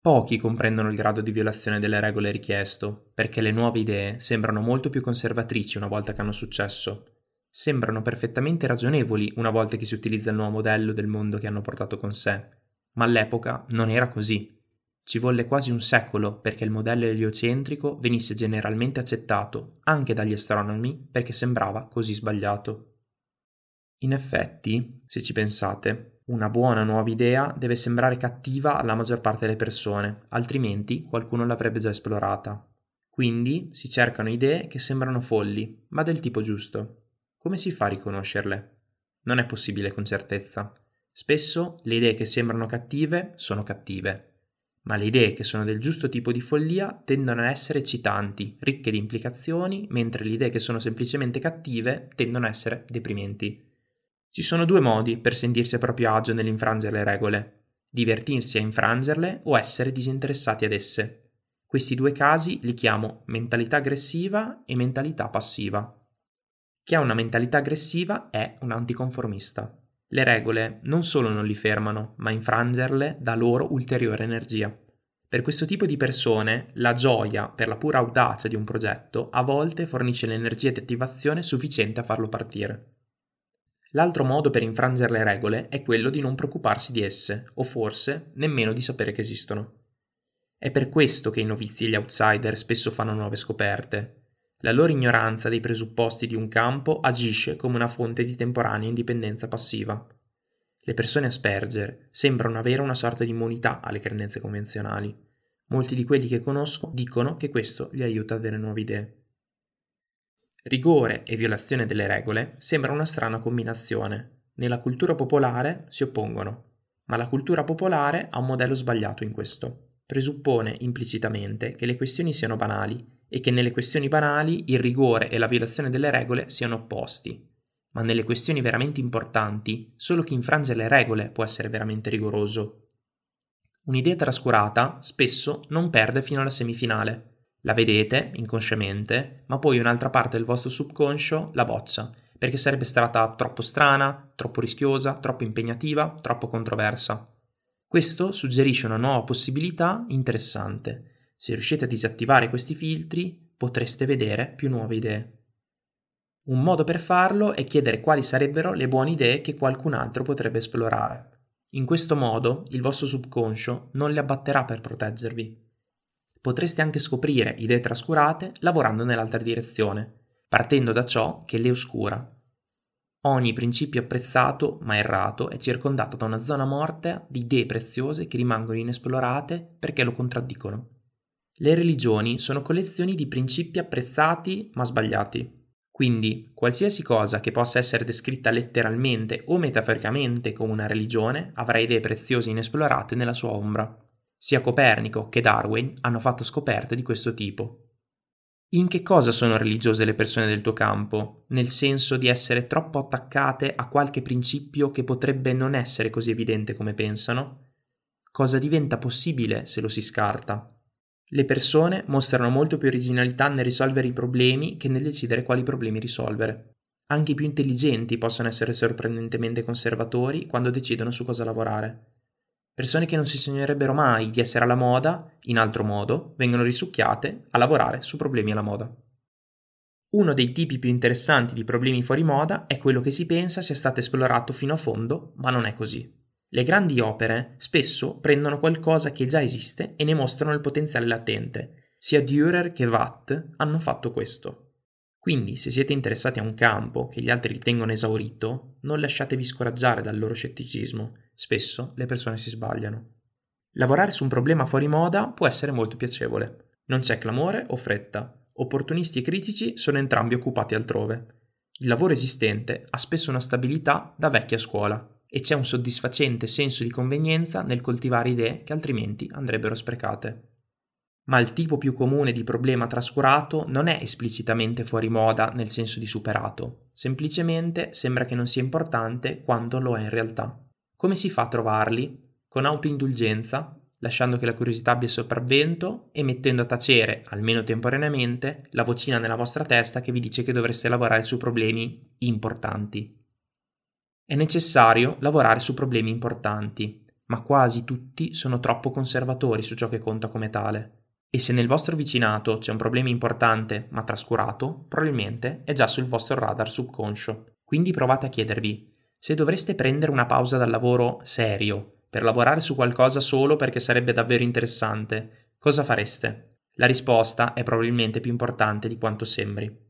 Pochi comprendono il grado di violazione delle regole richiesto, perché le nuove idee sembrano molto più conservatrici una volta che hanno successo. Sembrano perfettamente ragionevoli una volta che si utilizza il nuovo modello del mondo che hanno portato con sé, ma all'epoca non era così. Ci volle quasi un secolo perché il modello eliocentrico venisse generalmente accettato anche dagli astronomi perché sembrava così sbagliato. In effetti, se ci pensate, una buona nuova idea deve sembrare cattiva alla maggior parte delle persone, altrimenti qualcuno l'avrebbe già esplorata. Quindi si cercano idee che sembrano folli, ma del tipo giusto. Come si fa a riconoscerle? Non è possibile con certezza. Spesso le idee che sembrano cattive sono cattive, ma le idee che sono del giusto tipo di follia tendono a essere eccitanti, ricche di implicazioni, mentre le idee che sono semplicemente cattive tendono a essere deprimenti. Ci sono due modi per sentirsi a proprio agio nell'infrangere le regole, divertirsi a infrangerle o essere disinteressati ad esse. Questi due casi li chiamo mentalità aggressiva e mentalità passiva. Chi ha una mentalità aggressiva è un anticonformista. Le regole non solo non li fermano, ma infrangerle dà loro ulteriore energia. Per questo tipo di persone, la gioia per la pura audacia di un progetto a volte fornisce l'energia di attivazione sufficiente a farlo partire. L'altro modo per infrangere le regole è quello di non preoccuparsi di esse, o forse nemmeno di sapere che esistono. È per questo che i novizi e gli outsider spesso fanno nuove scoperte. La loro ignoranza dei presupposti di un campo agisce come una fonte di temporanea indipendenza passiva. Le persone Asperger sembrano avere una sorta di immunità alle credenze convenzionali. Molti di quelli che conosco dicono che questo gli aiuta ad avere nuove idee. Rigore e violazione delle regole sembra una strana combinazione. Nella cultura popolare si oppongono, ma la cultura popolare ha un modello sbagliato in questo. Presuppone implicitamente che le questioni siano banali e che nelle questioni banali il rigore e la violazione delle regole siano opposti. Ma nelle questioni veramente importanti, solo chi infrange le regole può essere veramente rigoroso. Un'idea trascurata spesso non perde fino alla semifinale, la vedete inconsciamente, ma poi un'altra parte del vostro subconscio la boccia, perché sarebbe stata troppo strana, troppo rischiosa, troppo impegnativa, troppo controversa. Questo suggerisce una nuova possibilità interessante. Se riuscite a disattivare questi filtri, potreste vedere più nuove idee. Un modo per farlo è chiedere quali sarebbero le buone idee che qualcun altro potrebbe esplorare. In questo modo il vostro subconscio non le abbatterà per proteggervi. Potreste anche scoprire idee trascurate lavorando nell'altra direzione, partendo da ciò che le oscura. Ogni principio apprezzato ma errato è circondato da una zona morta di idee preziose che rimangono inesplorate perché lo contraddicono. Le religioni sono collezioni di principi apprezzati ma sbagliati. Quindi, qualsiasi cosa che possa essere descritta letteralmente o metaforicamente come una religione avrà idee preziose inesplorate nella sua ombra. Sia Copernico che Darwin hanno fatto scoperte di questo tipo. In che cosa sono religiose le persone del tuo campo? Nel senso di essere troppo attaccate a qualche principio che potrebbe non essere così evidente come pensano? Cosa diventa possibile se lo si scarta? Le persone mostrano molto più originalità nel risolvere i problemi che nel decidere quali problemi risolvere. Anche i più intelligenti possono essere sorprendentemente conservatori quando decidono su cosa lavorare. Persone che non si sognerebbero mai di essere alla moda, in altro modo, vengono risucchiate a lavorare su problemi alla moda. Uno dei tipi più interessanti di problemi fuori moda è quello che si pensa sia stato esplorato fino a fondo, ma non è così. Le grandi opere spesso prendono qualcosa che già esiste e ne mostrano il potenziale latente. Sia Dürer che Watt hanno fatto questo. Quindi, se siete interessati a un campo che gli altri ritengono esaurito, non lasciatevi scoraggiare dal loro scetticismo. Spesso le persone si sbagliano. Lavorare su un problema fuori moda può essere molto piacevole. Non c'è clamore o fretta. Opportunisti e critici sono entrambi occupati altrove. Il lavoro esistente ha spesso una stabilità da vecchia scuola e c'è un soddisfacente senso di convenienza nel coltivare idee che altrimenti andrebbero sprecate. Ma il tipo più comune di problema trascurato non è esplicitamente fuori moda nel senso di superato, semplicemente sembra che non sia importante quanto lo è in realtà. Come si fa a trovarli? Con autoindulgenza, lasciando che la curiosità abbia sopravvento e mettendo a tacere, almeno temporaneamente, la vocina nella vostra testa che vi dice che dovreste lavorare su problemi importanti. È necessario lavorare su problemi importanti, ma quasi tutti sono troppo conservatori su ciò che conta come tale. E se nel vostro vicinato c'è un problema importante ma trascurato, probabilmente è già sul vostro radar subconscio. Quindi provate a chiedervi se dovreste prendere una pausa dal lavoro serio per lavorare su qualcosa solo perché sarebbe davvero interessante, cosa fareste? La risposta è probabilmente più importante di quanto sembri.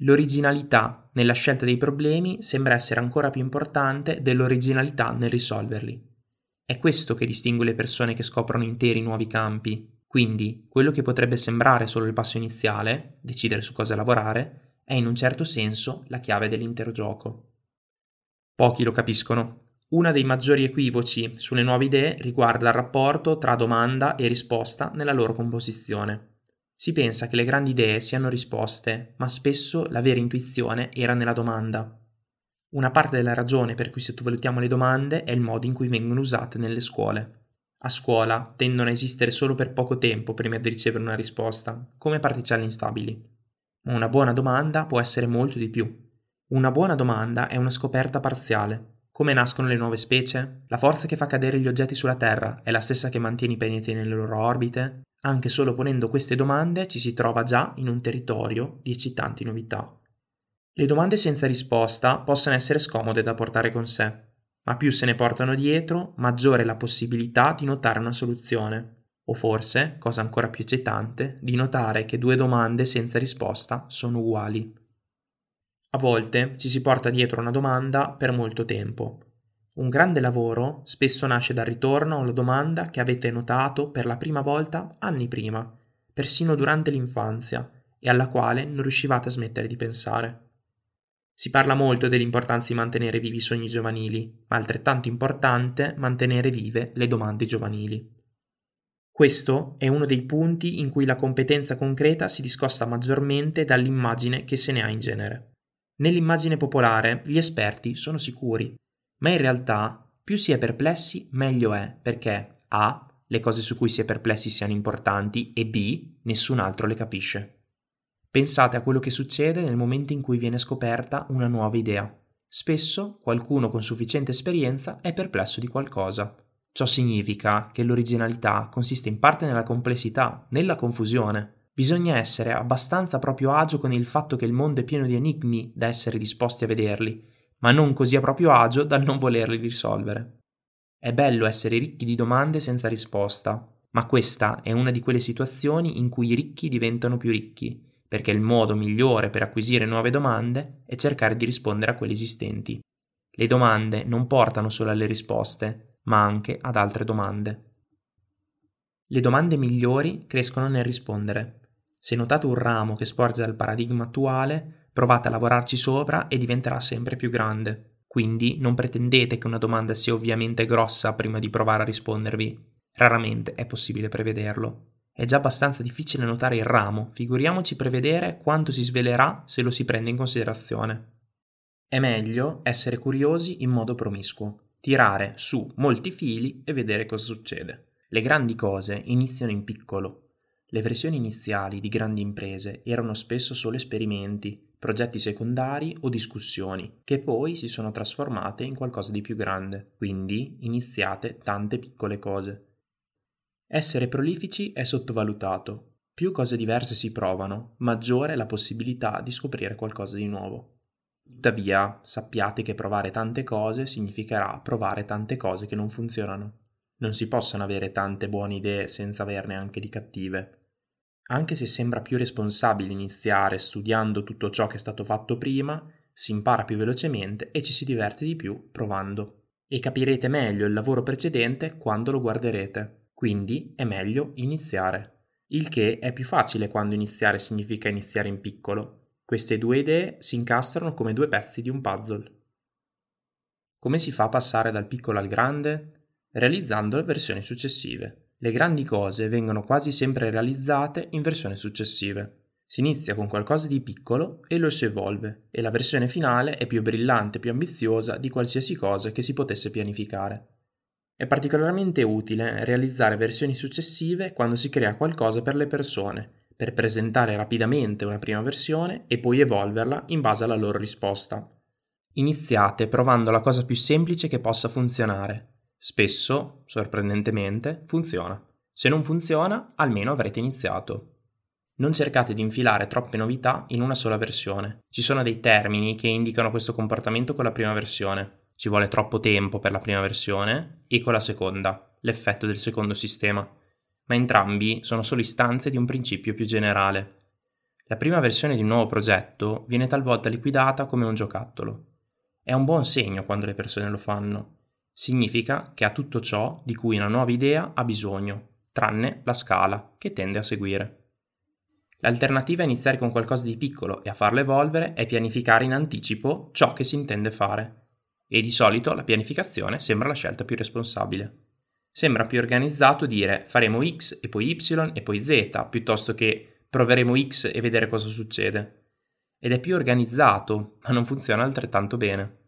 L'originalità nella scelta dei problemi sembra essere ancora più importante dell'originalità nel risolverli. È questo che distingue le persone che scoprono interi nuovi campi. Quindi, quello che potrebbe sembrare solo il passo iniziale, decidere su cosa lavorare, è in un certo senso la chiave dell'intero gioco. Pochi lo capiscono. Uno dei maggiori equivoci sulle nuove idee riguarda il rapporto tra domanda e risposta nella loro composizione. Si pensa che le grandi idee siano risposte, ma spesso la vera intuizione era nella domanda. Una parte della ragione per cui sottovalutiamo le domande è il modo in cui vengono usate nelle scuole. A scuola tendono a esistere solo per poco tempo prima di ricevere una risposta, come particelle instabili. Ma una buona domanda può essere molto di più. Una buona domanda è una scoperta parziale. Come nascono le nuove specie? La forza che fa cadere gli oggetti sulla Terra è la stessa che mantiene i pianeti nelle loro orbite? Anche solo ponendo queste domande ci si trova già in un territorio di eccitanti novità. Le domande senza risposta possono essere scomode da portare con sé, ma più se ne portano dietro, maggiore è la possibilità di notare una soluzione, o forse, cosa ancora più eccitante, di notare che due domande senza risposta sono uguali. A volte ci si porta dietro una domanda per molto tempo, un grande lavoro spesso nasce dal ritorno alla domanda che avete notato per la prima volta anni prima, persino durante l'infanzia, e alla quale non riuscivate a smettere di pensare. Si parla molto dell'importanza di mantenere vivi i sogni giovanili, ma altrettanto importante mantenere vive le domande giovanili. Questo è uno dei punti in cui la competenza concreta si discosta maggiormente dall'immagine che se ne ha in genere. Nell'immagine popolare gli esperti sono sicuri, ma in realtà più si è perplessi meglio è, perché A. le cose su cui si è perplessi siano importanti e B. nessun altro le capisce. Pensate a quello che succede nel momento in cui viene scoperta una nuova idea. Spesso qualcuno con sufficiente esperienza è perplesso di qualcosa. Ciò significa che l'originalità consiste in parte nella complessità, nella confusione. Bisogna essere abbastanza a proprio agio con il fatto che il mondo è pieno di enigmi da essere disposti a vederli, ma non così a proprio agio dal non volerli risolvere. È bello essere ricchi di domande senza risposta, ma questa è una di quelle situazioni in cui i ricchi diventano più ricchi, perché il modo migliore per acquisire nuove domande è cercare di rispondere a quelle esistenti. Le domande non portano solo alle risposte, ma anche ad altre domande. Le domande migliori crescono nel rispondere. Se notate un ramo che sporge dal paradigma attuale, provate a lavorarci sopra e diventerà sempre più grande. Quindi non pretendete che una domanda sia ovviamente grossa prima di provare a rispondervi. Raramente è possibile prevederlo. È già abbastanza difficile notare il ramo, figuriamoci prevedere quanto si svelerà se lo si prende in considerazione. È meglio essere curiosi in modo promiscuo, tirare su molti fili e vedere cosa succede. Le grandi cose iniziano in piccolo. Le versioni iniziali di grandi imprese erano spesso solo esperimenti, progetti secondari o discussioni, che poi si sono trasformate in qualcosa di più grande. Quindi iniziate tante piccole cose. Essere prolifici è sottovalutato. Più cose diverse si provano, maggiore è la possibilità di scoprire qualcosa di nuovo. Tuttavia, sappiate che provare tante cose significherà provare tante cose che non funzionano. Non si possono avere tante buone idee senza averne anche di cattive. Anche se sembra più responsabile iniziare studiando tutto ciò che è stato fatto prima, si impara più velocemente e ci si diverte di più provando. E capirete meglio il lavoro precedente quando lo guarderete. Quindi è meglio iniziare. Il che è più facile quando iniziare significa iniziare in piccolo. Queste due idee si incastrano come due pezzi di un puzzle. Come si fa a passare dal piccolo al grande? Realizzando le versioni successive. Le grandi cose vengono quasi sempre realizzate in versioni successive. Si inizia con qualcosa di piccolo e lo si evolve, e la versione finale è più brillante più ambiziosa di qualsiasi cosa che si potesse pianificare. È particolarmente utile realizzare versioni successive quando si crea qualcosa per le persone, per presentare rapidamente una prima versione e poi evolverla in base alla loro risposta. Iniziate provando la cosa più semplice che possa funzionare. Spesso, sorprendentemente, funziona. Se non funziona, almeno avrete iniziato. Non cercate di infilare troppe novità in una sola versione. Ci sono dei termini che indicano questo comportamento con la prima versione ci vuole troppo tempo per la prima versione e con la seconda, l'effetto del secondo sistema, ma entrambi sono solo istanze di un principio più generale. La prima versione di un nuovo progetto viene talvolta liquidata come un giocattolo. È un buon segno quando le persone lo fanno. Significa che ha tutto ciò di cui una nuova idea ha bisogno, tranne la scala che tende a seguire. L'alternativa a iniziare con qualcosa di piccolo e a farlo evolvere è pianificare in anticipo ciò che si intende fare e di solito la pianificazione sembra la scelta più responsabile. Sembra più organizzato dire faremo X e poi Y e poi Z piuttosto che proveremo X e vedere cosa succede. Ed è più organizzato, ma non funziona altrettanto bene.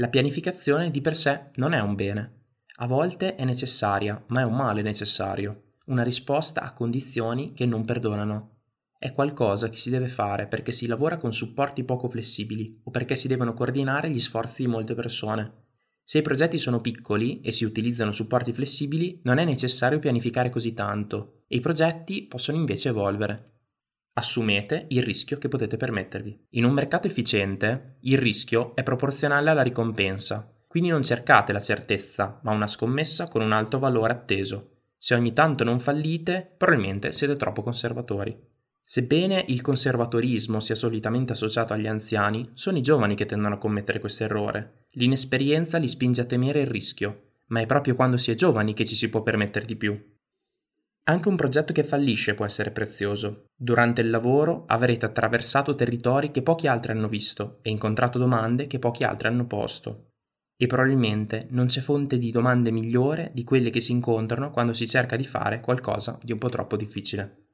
La pianificazione di per sé non è un bene. A volte è necessaria, ma è un male necessario, una risposta a condizioni che non perdonano. È qualcosa che si deve fare perché si lavora con supporti poco flessibili o perché si devono coordinare gli sforzi di molte persone. Se i progetti sono piccoli e si utilizzano supporti flessibili, non è necessario pianificare così tanto e i progetti possono invece evolvere. Assumete il rischio che potete permettervi. In un mercato efficiente, il rischio è proporzionale alla ricompensa, quindi non cercate la certezza, ma una scommessa con un alto valore atteso. Se ogni tanto non fallite, probabilmente siete troppo conservatori. Sebbene il conservatorismo sia solitamente associato agli anziani, sono i giovani che tendono a commettere questo errore. L'inesperienza li spinge a temere il rischio, ma è proprio quando si è giovani che ci si può permettere di più. Anche un progetto che fallisce può essere prezioso. Durante il lavoro avrete attraversato territori che pochi altri hanno visto e incontrato domande che pochi altri hanno posto. E probabilmente non c'è fonte di domande migliore di quelle che si incontrano quando si cerca di fare qualcosa di un po' troppo difficile.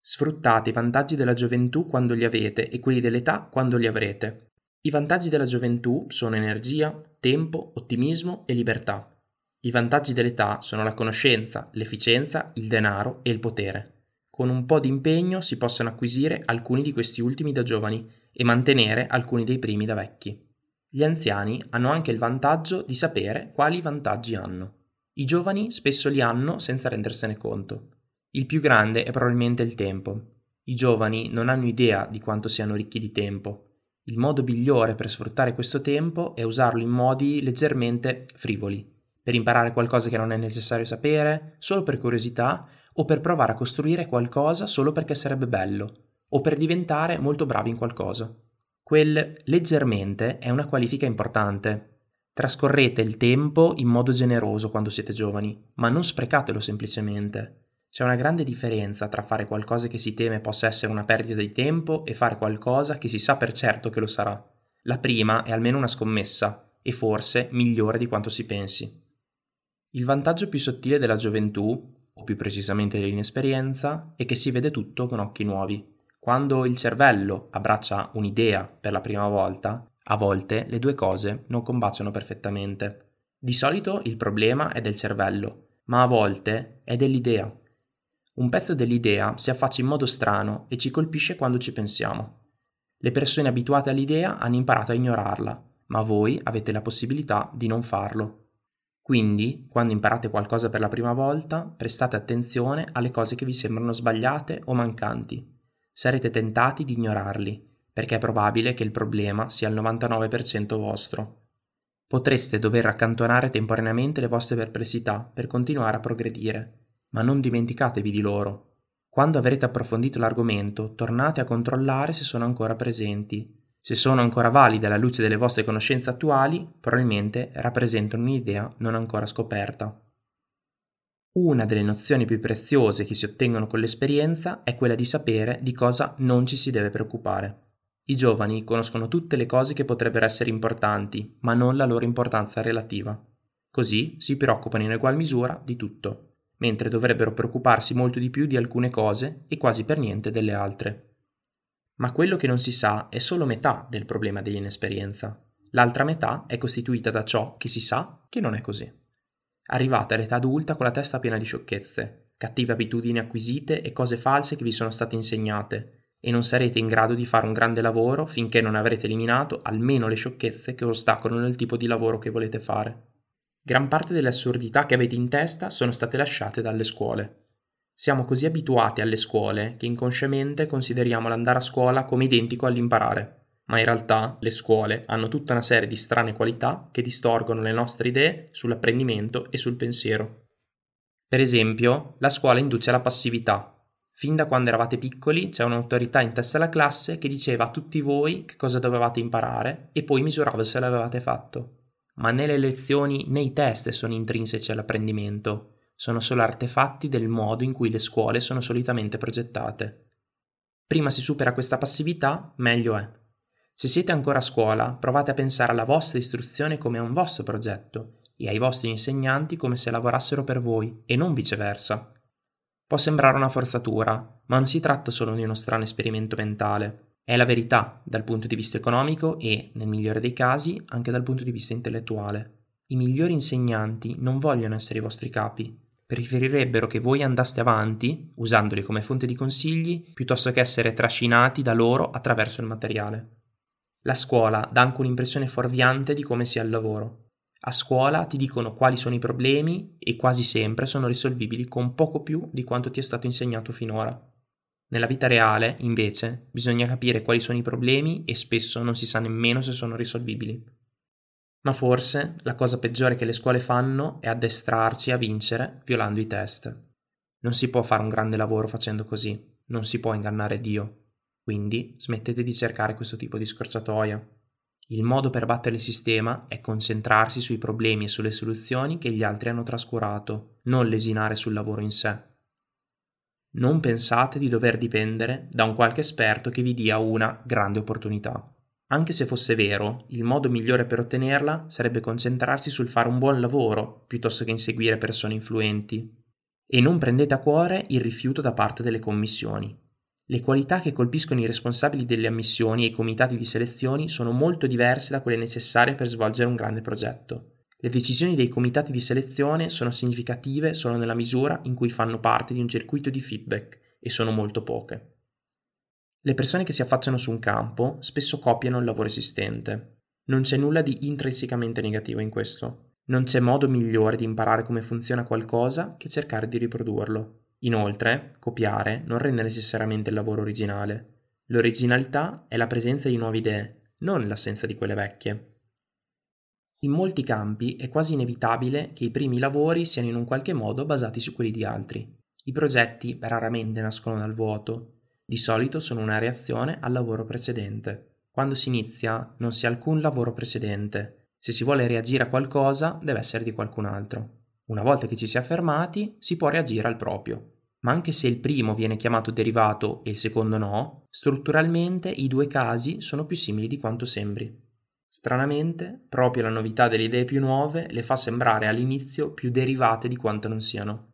Sfruttate i vantaggi della gioventù quando li avete e quelli dell'età quando li avrete. I vantaggi della gioventù sono energia, tempo, ottimismo e libertà. I vantaggi dell'età sono la conoscenza, l'efficienza, il denaro e il potere. Con un po' di impegno si possono acquisire alcuni di questi ultimi da giovani e mantenere alcuni dei primi da vecchi. Gli anziani hanno anche il vantaggio di sapere quali vantaggi hanno. I giovani spesso li hanno senza rendersene conto. Il più grande è probabilmente il tempo. I giovani non hanno idea di quanto siano ricchi di tempo. Il modo migliore per sfruttare questo tempo è usarlo in modi leggermente frivoli, per imparare qualcosa che non è necessario sapere, solo per curiosità, o per provare a costruire qualcosa solo perché sarebbe bello, o per diventare molto bravi in qualcosa. Quel leggermente è una qualifica importante. Trascorrete il tempo in modo generoso quando siete giovani, ma non sprecatelo semplicemente. C'è una grande differenza tra fare qualcosa che si teme possa essere una perdita di tempo e fare qualcosa che si sa per certo che lo sarà. La prima è almeno una scommessa, e forse migliore di quanto si pensi. Il vantaggio più sottile della gioventù, o più precisamente dell'inesperienza, è che si vede tutto con occhi nuovi. Quando il cervello abbraccia un'idea per la prima volta, a volte le due cose non combaciano perfettamente. Di solito il problema è del cervello, ma a volte è dell'idea. Un pezzo dell'idea si affaccia in modo strano e ci colpisce quando ci pensiamo. Le persone abituate all'idea hanno imparato a ignorarla, ma voi avete la possibilità di non farlo. Quindi, quando imparate qualcosa per la prima volta, prestate attenzione alle cose che vi sembrano sbagliate o mancanti. Sarete tentati di ignorarli, perché è probabile che il problema sia al 99% vostro. Potreste dover accantonare temporaneamente le vostre perplessità per continuare a progredire, ma non dimenticatevi di loro. Quando avrete approfondito l'argomento, tornate a controllare se sono ancora presenti se sono ancora valide alla luce delle vostre conoscenze attuali, probabilmente rappresentano un'idea non ancora scoperta. Una delle nozioni più preziose che si ottengono con l'esperienza è quella di sapere di cosa non ci si deve preoccupare. I giovani conoscono tutte le cose che potrebbero essere importanti, ma non la loro importanza relativa. Così si preoccupano in egual misura di tutto, mentre dovrebbero preoccuparsi molto di più di alcune cose e quasi per niente delle altre. Ma quello che non si sa è solo metà del problema dell'inesperienza. L'altra metà è costituita da ciò che si sa che non è così. Arrivate all'età adulta con la testa piena di sciocchezze, cattive abitudini acquisite e cose false che vi sono state insegnate, e non sarete in grado di fare un grande lavoro finché non avrete eliminato almeno le sciocchezze che ostacolano il tipo di lavoro che volete fare. Gran parte delle assurdità che avete in testa sono state lasciate dalle scuole. Siamo così abituati alle scuole che inconsciamente consideriamo l'andare a scuola come identico all'imparare, ma in realtà le scuole hanno tutta una serie di strane qualità che distorgono le nostre idee sull'apprendimento e sul pensiero. Per esempio, la scuola induce alla passività. Fin da quando eravate piccoli c'è un'autorità in testa alla classe che diceva a tutti voi che cosa dovevate imparare e poi misurava se l'avevate fatto. Ma né le lezioni né i test sono intrinseci all'apprendimento sono solo artefatti del modo in cui le scuole sono solitamente progettate. Prima si supera questa passività, meglio è. Se siete ancora a scuola, provate a pensare alla vostra istruzione come a un vostro progetto e ai vostri insegnanti come se lavorassero per voi e non viceversa. Può sembrare una forzatura, ma non si tratta solo di uno strano esperimento mentale. È la verità dal punto di vista economico e, nel migliore dei casi, anche dal punto di vista intellettuale. I migliori insegnanti non vogliono essere i vostri capi, preferirebbero che voi andaste avanti, usandoli come fonte di consigli, piuttosto che essere trascinati da loro attraverso il materiale. La scuola dà anche un'impressione fuorviante di come sia il lavoro. A scuola ti dicono quali sono i problemi e quasi sempre sono risolvibili con poco più di quanto ti è stato insegnato finora. Nella vita reale, invece, bisogna capire quali sono i problemi e spesso non si sa nemmeno se sono risolvibili. Ma forse la cosa peggiore che le scuole fanno è addestrarci a vincere violando i test. Non si può fare un grande lavoro facendo così, non si può ingannare Dio. Quindi smettete di cercare questo tipo di scorciatoia. Il modo per battere il sistema è concentrarsi sui problemi e sulle soluzioni che gli altri hanno trascurato, non lesinare sul lavoro in sé. Non pensate di dover dipendere da un qualche esperto che vi dia una grande opportunità. Anche se fosse vero, il modo migliore per ottenerla sarebbe concentrarsi sul fare un buon lavoro piuttosto che inseguire persone influenti. E non prendete a cuore il rifiuto da parte delle commissioni. Le qualità che colpiscono i responsabili delle ammissioni e i comitati di selezione sono molto diverse da quelle necessarie per svolgere un grande progetto. Le decisioni dei comitati di selezione sono significative solo nella misura in cui fanno parte di un circuito di feedback e sono molto poche. Le persone che si affacciano su un campo spesso copiano il lavoro esistente. Non c'è nulla di intrinsecamente negativo in questo. Non c'è modo migliore di imparare come funziona qualcosa che cercare di riprodurlo. Inoltre, copiare non rende necessariamente il lavoro originale. L'originalità è la presenza di nuove idee, non l'assenza di quelle vecchie. In molti campi è quasi inevitabile che i primi lavori siano in un qualche modo basati su quelli di altri. I progetti raramente nascono dal vuoto, di solito sono una reazione al lavoro precedente. Quando si inizia non si ha alcun lavoro precedente. Se si vuole reagire a qualcosa deve essere di qualcun altro. Una volta che ci si è fermati si può reagire al proprio. Ma anche se il primo viene chiamato derivato e il secondo no, strutturalmente i due casi sono più simili di quanto sembri. Stranamente, proprio la novità delle idee più nuove le fa sembrare all'inizio più derivate di quanto non siano.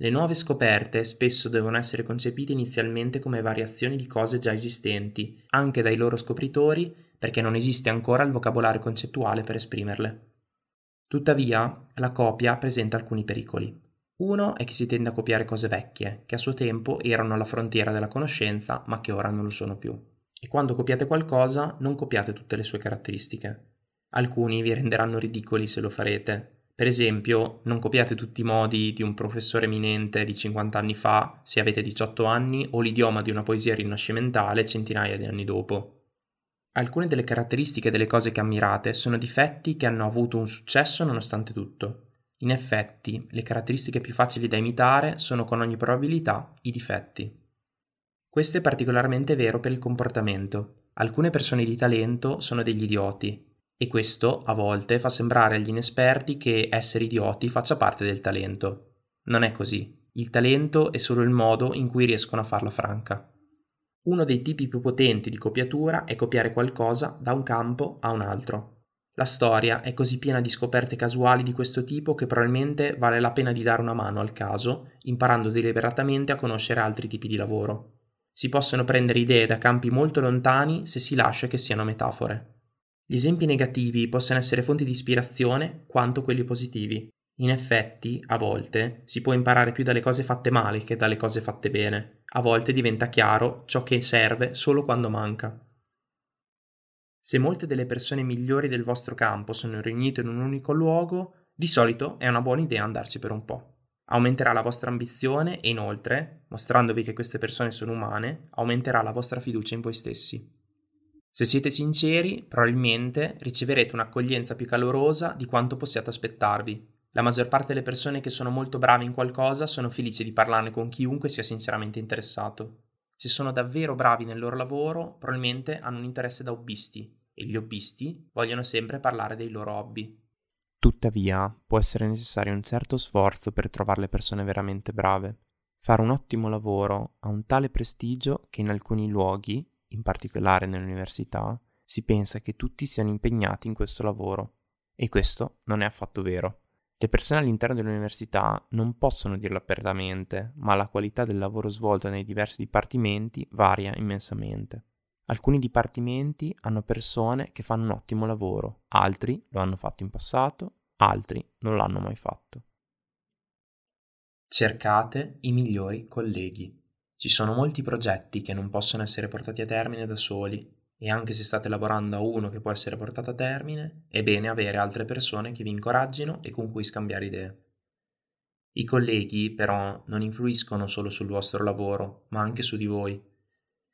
Le nuove scoperte spesso devono essere concepite inizialmente come variazioni di cose già esistenti, anche dai loro scopritori, perché non esiste ancora il vocabolario concettuale per esprimerle. Tuttavia, la copia presenta alcuni pericoli. Uno è che si tende a copiare cose vecchie, che a suo tempo erano alla frontiera della conoscenza, ma che ora non lo sono più. E quando copiate qualcosa, non copiate tutte le sue caratteristiche. Alcuni vi renderanno ridicoli se lo farete. Per esempio, non copiate tutti i modi di un professore eminente di 50 anni fa se avete 18 anni o l'idioma di una poesia rinascimentale centinaia di anni dopo. Alcune delle caratteristiche delle cose che ammirate sono difetti che hanno avuto un successo nonostante tutto. In effetti, le caratteristiche più facili da imitare sono con ogni probabilità i difetti. Questo è particolarmente vero per il comportamento. Alcune persone di talento sono degli idioti e questo a volte fa sembrare agli inesperti che essere idioti faccia parte del talento. Non è così. Il talento è solo il modo in cui riescono a farla franca. Uno dei tipi più potenti di copiatura è copiare qualcosa da un campo a un altro. La storia è così piena di scoperte casuali di questo tipo che probabilmente vale la pena di dare una mano al caso, imparando deliberatamente a conoscere altri tipi di lavoro. Si possono prendere idee da campi molto lontani se si lascia che siano metafore. Gli esempi negativi possono essere fonti di ispirazione quanto quelli positivi. In effetti, a volte, si può imparare più dalle cose fatte male che dalle cose fatte bene. A volte diventa chiaro ciò che serve solo quando manca. Se molte delle persone migliori del vostro campo sono riunite in un unico luogo, di solito è una buona idea andarci per un po' aumenterà la vostra ambizione e inoltre, mostrandovi che queste persone sono umane, aumenterà la vostra fiducia in voi stessi. Se siete sinceri, probabilmente riceverete un'accoglienza più calorosa di quanto possiate aspettarvi. La maggior parte delle persone che sono molto brave in qualcosa sono felici di parlarne con chiunque sia sinceramente interessato. Se sono davvero bravi nel loro lavoro, probabilmente hanno un interesse da hobbisti e gli hobbisti vogliono sempre parlare dei loro hobby. Tuttavia, può essere necessario un certo sforzo per trovare le persone veramente brave. Fare un ottimo lavoro ha un tale prestigio che in alcuni luoghi, in particolare nelle università, si pensa che tutti siano impegnati in questo lavoro. E questo non è affatto vero. Le persone all'interno dell'università non possono dirlo apertamente, ma la qualità del lavoro svolto nei diversi dipartimenti varia immensamente. Alcuni dipartimenti hanno persone che fanno un ottimo lavoro, altri lo hanno fatto in passato, altri non l'hanno mai fatto. Cercate i migliori colleghi. Ci sono molti progetti che non possono essere portati a termine da soli e anche se state lavorando a uno che può essere portato a termine, è bene avere altre persone che vi incoraggino e con cui scambiare idee. I colleghi però non influiscono solo sul vostro lavoro, ma anche su di voi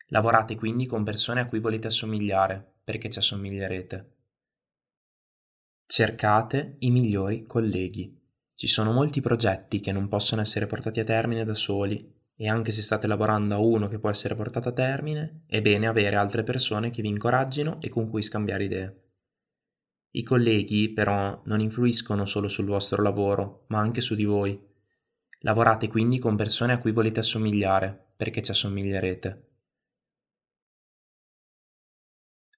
Lavorate quindi con persone a cui volete assomigliare, perché ci assomiglierete. Cercate i migliori colleghi. Ci sono molti progetti che non possono essere portati a termine da soli e anche se state lavorando a uno che può essere portato a termine, è bene avere altre persone che vi incoraggino e con cui scambiare idee. I colleghi però non influiscono solo sul vostro lavoro, ma anche su di voi. Lavorate quindi con persone a cui volete assomigliare, perché ci assomiglierete.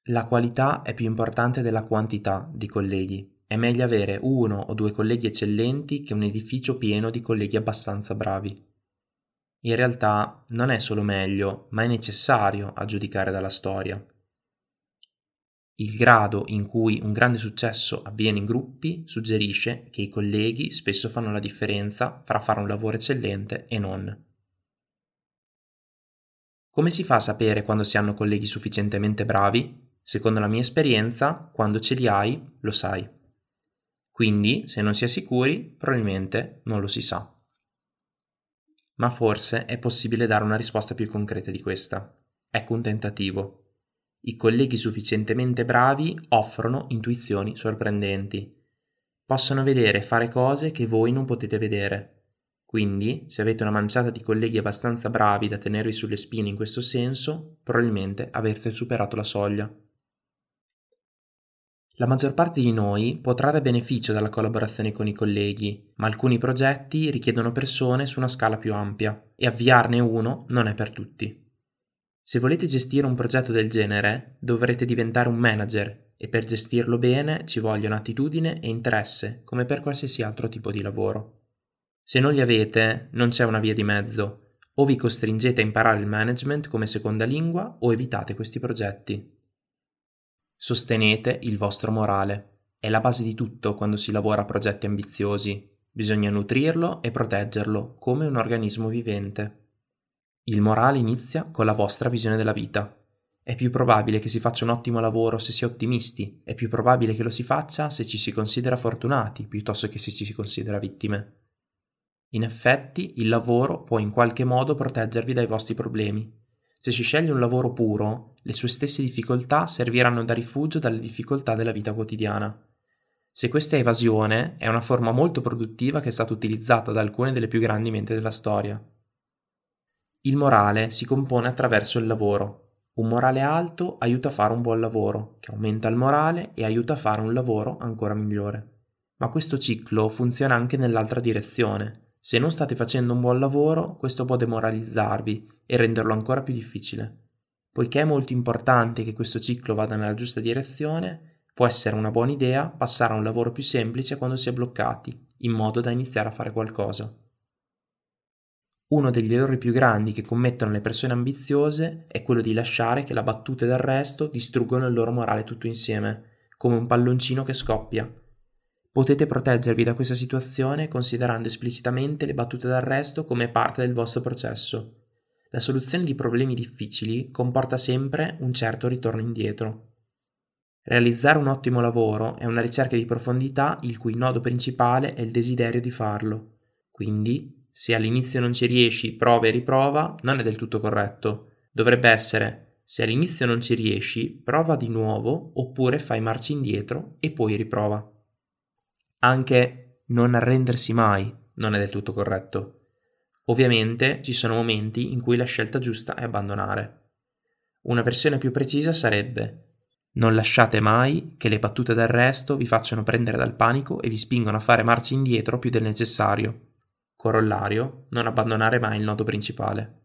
La qualità è più importante della quantità di colleghi. È meglio avere uno o due colleghi eccellenti che un edificio pieno di colleghi abbastanza bravi. In realtà non è solo meglio, ma è necessario a giudicare dalla storia. Il grado in cui un grande successo avviene in gruppi suggerisce che i colleghi spesso fanno la differenza fra fare un lavoro eccellente e non. Come si fa a sapere quando si hanno colleghi sufficientemente bravi? Secondo la mia esperienza, quando ce li hai, lo sai. Quindi, se non si è sicuri, probabilmente non lo si sa. Ma forse è possibile dare una risposta più concreta di questa. Ecco un tentativo. I colleghi sufficientemente bravi offrono intuizioni sorprendenti. Possono vedere e fare cose che voi non potete vedere quindi, se avete una manciata di colleghi abbastanza bravi da tenervi sulle spine in questo senso, probabilmente avete superato la soglia. La maggior parte di noi può trarre beneficio dalla collaborazione con i colleghi, ma alcuni progetti richiedono persone su una scala più ampia e avviarne uno non è per tutti. Se volete gestire un progetto del genere, dovrete diventare un manager e per gestirlo bene ci vogliono attitudine e interesse, come per qualsiasi altro tipo di lavoro. Se non li avete, non c'è una via di mezzo. O vi costringete a imparare il management come seconda lingua o evitate questi progetti. Sostenete il vostro morale. È la base di tutto quando si lavora a progetti ambiziosi. Bisogna nutrirlo e proteggerlo come un organismo vivente. Il morale inizia con la vostra visione della vita. È più probabile che si faccia un ottimo lavoro se si è ottimisti, è più probabile che lo si faccia se ci si considera fortunati piuttosto che se ci si considera vittime. In effetti, il lavoro può in qualche modo proteggervi dai vostri problemi. Se si sceglie un lavoro puro, le sue stesse difficoltà serviranno da rifugio dalle difficoltà della vita quotidiana. Se questa è evasione, è una forma molto produttiva che è stata utilizzata da alcune delle più grandi menti della storia. Il morale si compone attraverso il lavoro. Un morale alto aiuta a fare un buon lavoro, che aumenta il morale e aiuta a fare un lavoro ancora migliore. Ma questo ciclo funziona anche nell'altra direzione. Se non state facendo un buon lavoro, questo può demoralizzarvi e renderlo ancora più difficile. Poiché è molto importante che questo ciclo vada nella giusta direzione, può essere una buona idea passare a un lavoro più semplice quando si è bloccati, in modo da iniziare a fare qualcosa. Uno degli errori più grandi che commettono le persone ambiziose è quello di lasciare che la battuta d'arresto distruggano il loro morale tutto insieme, come un palloncino che scoppia, Potete proteggervi da questa situazione considerando esplicitamente le battute d'arresto come parte del vostro processo. La soluzione di problemi difficili comporta sempre un certo ritorno indietro. Realizzare un ottimo lavoro è una ricerca di profondità il cui nodo principale è il desiderio di farlo. Quindi, se all'inizio non ci riesci, prova e riprova, non è del tutto corretto. Dovrebbe essere, se all'inizio non ci riesci, prova di nuovo oppure fai marcia indietro e poi riprova. Anche non arrendersi mai non è del tutto corretto. Ovviamente ci sono momenti in cui la scelta giusta è abbandonare. Una versione più precisa sarebbe non lasciate mai che le battute d'arresto vi facciano prendere dal panico e vi spingono a fare marcia indietro più del necessario. Corollario, non abbandonare mai il nodo principale.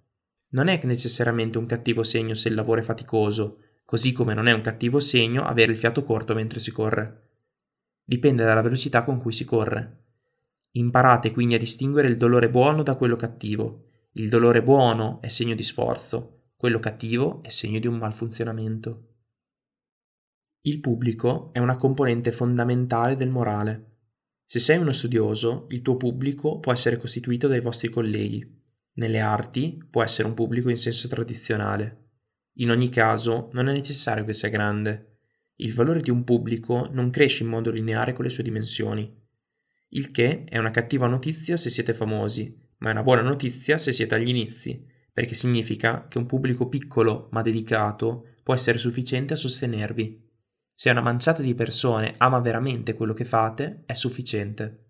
Non è necessariamente un cattivo segno se il lavoro è faticoso, così come non è un cattivo segno avere il fiato corto mentre si corre dipende dalla velocità con cui si corre. Imparate quindi a distinguere il dolore buono da quello cattivo. Il dolore buono è segno di sforzo, quello cattivo è segno di un malfunzionamento. Il pubblico è una componente fondamentale del morale. Se sei uno studioso, il tuo pubblico può essere costituito dai vostri colleghi. Nelle arti può essere un pubblico in senso tradizionale. In ogni caso, non è necessario che sia grande il valore di un pubblico non cresce in modo lineare con le sue dimensioni. Il che è una cattiva notizia se siete famosi, ma è una buona notizia se siete agli inizi, perché significa che un pubblico piccolo ma dedicato può essere sufficiente a sostenervi. Se una manciata di persone ama veramente quello che fate, è sufficiente.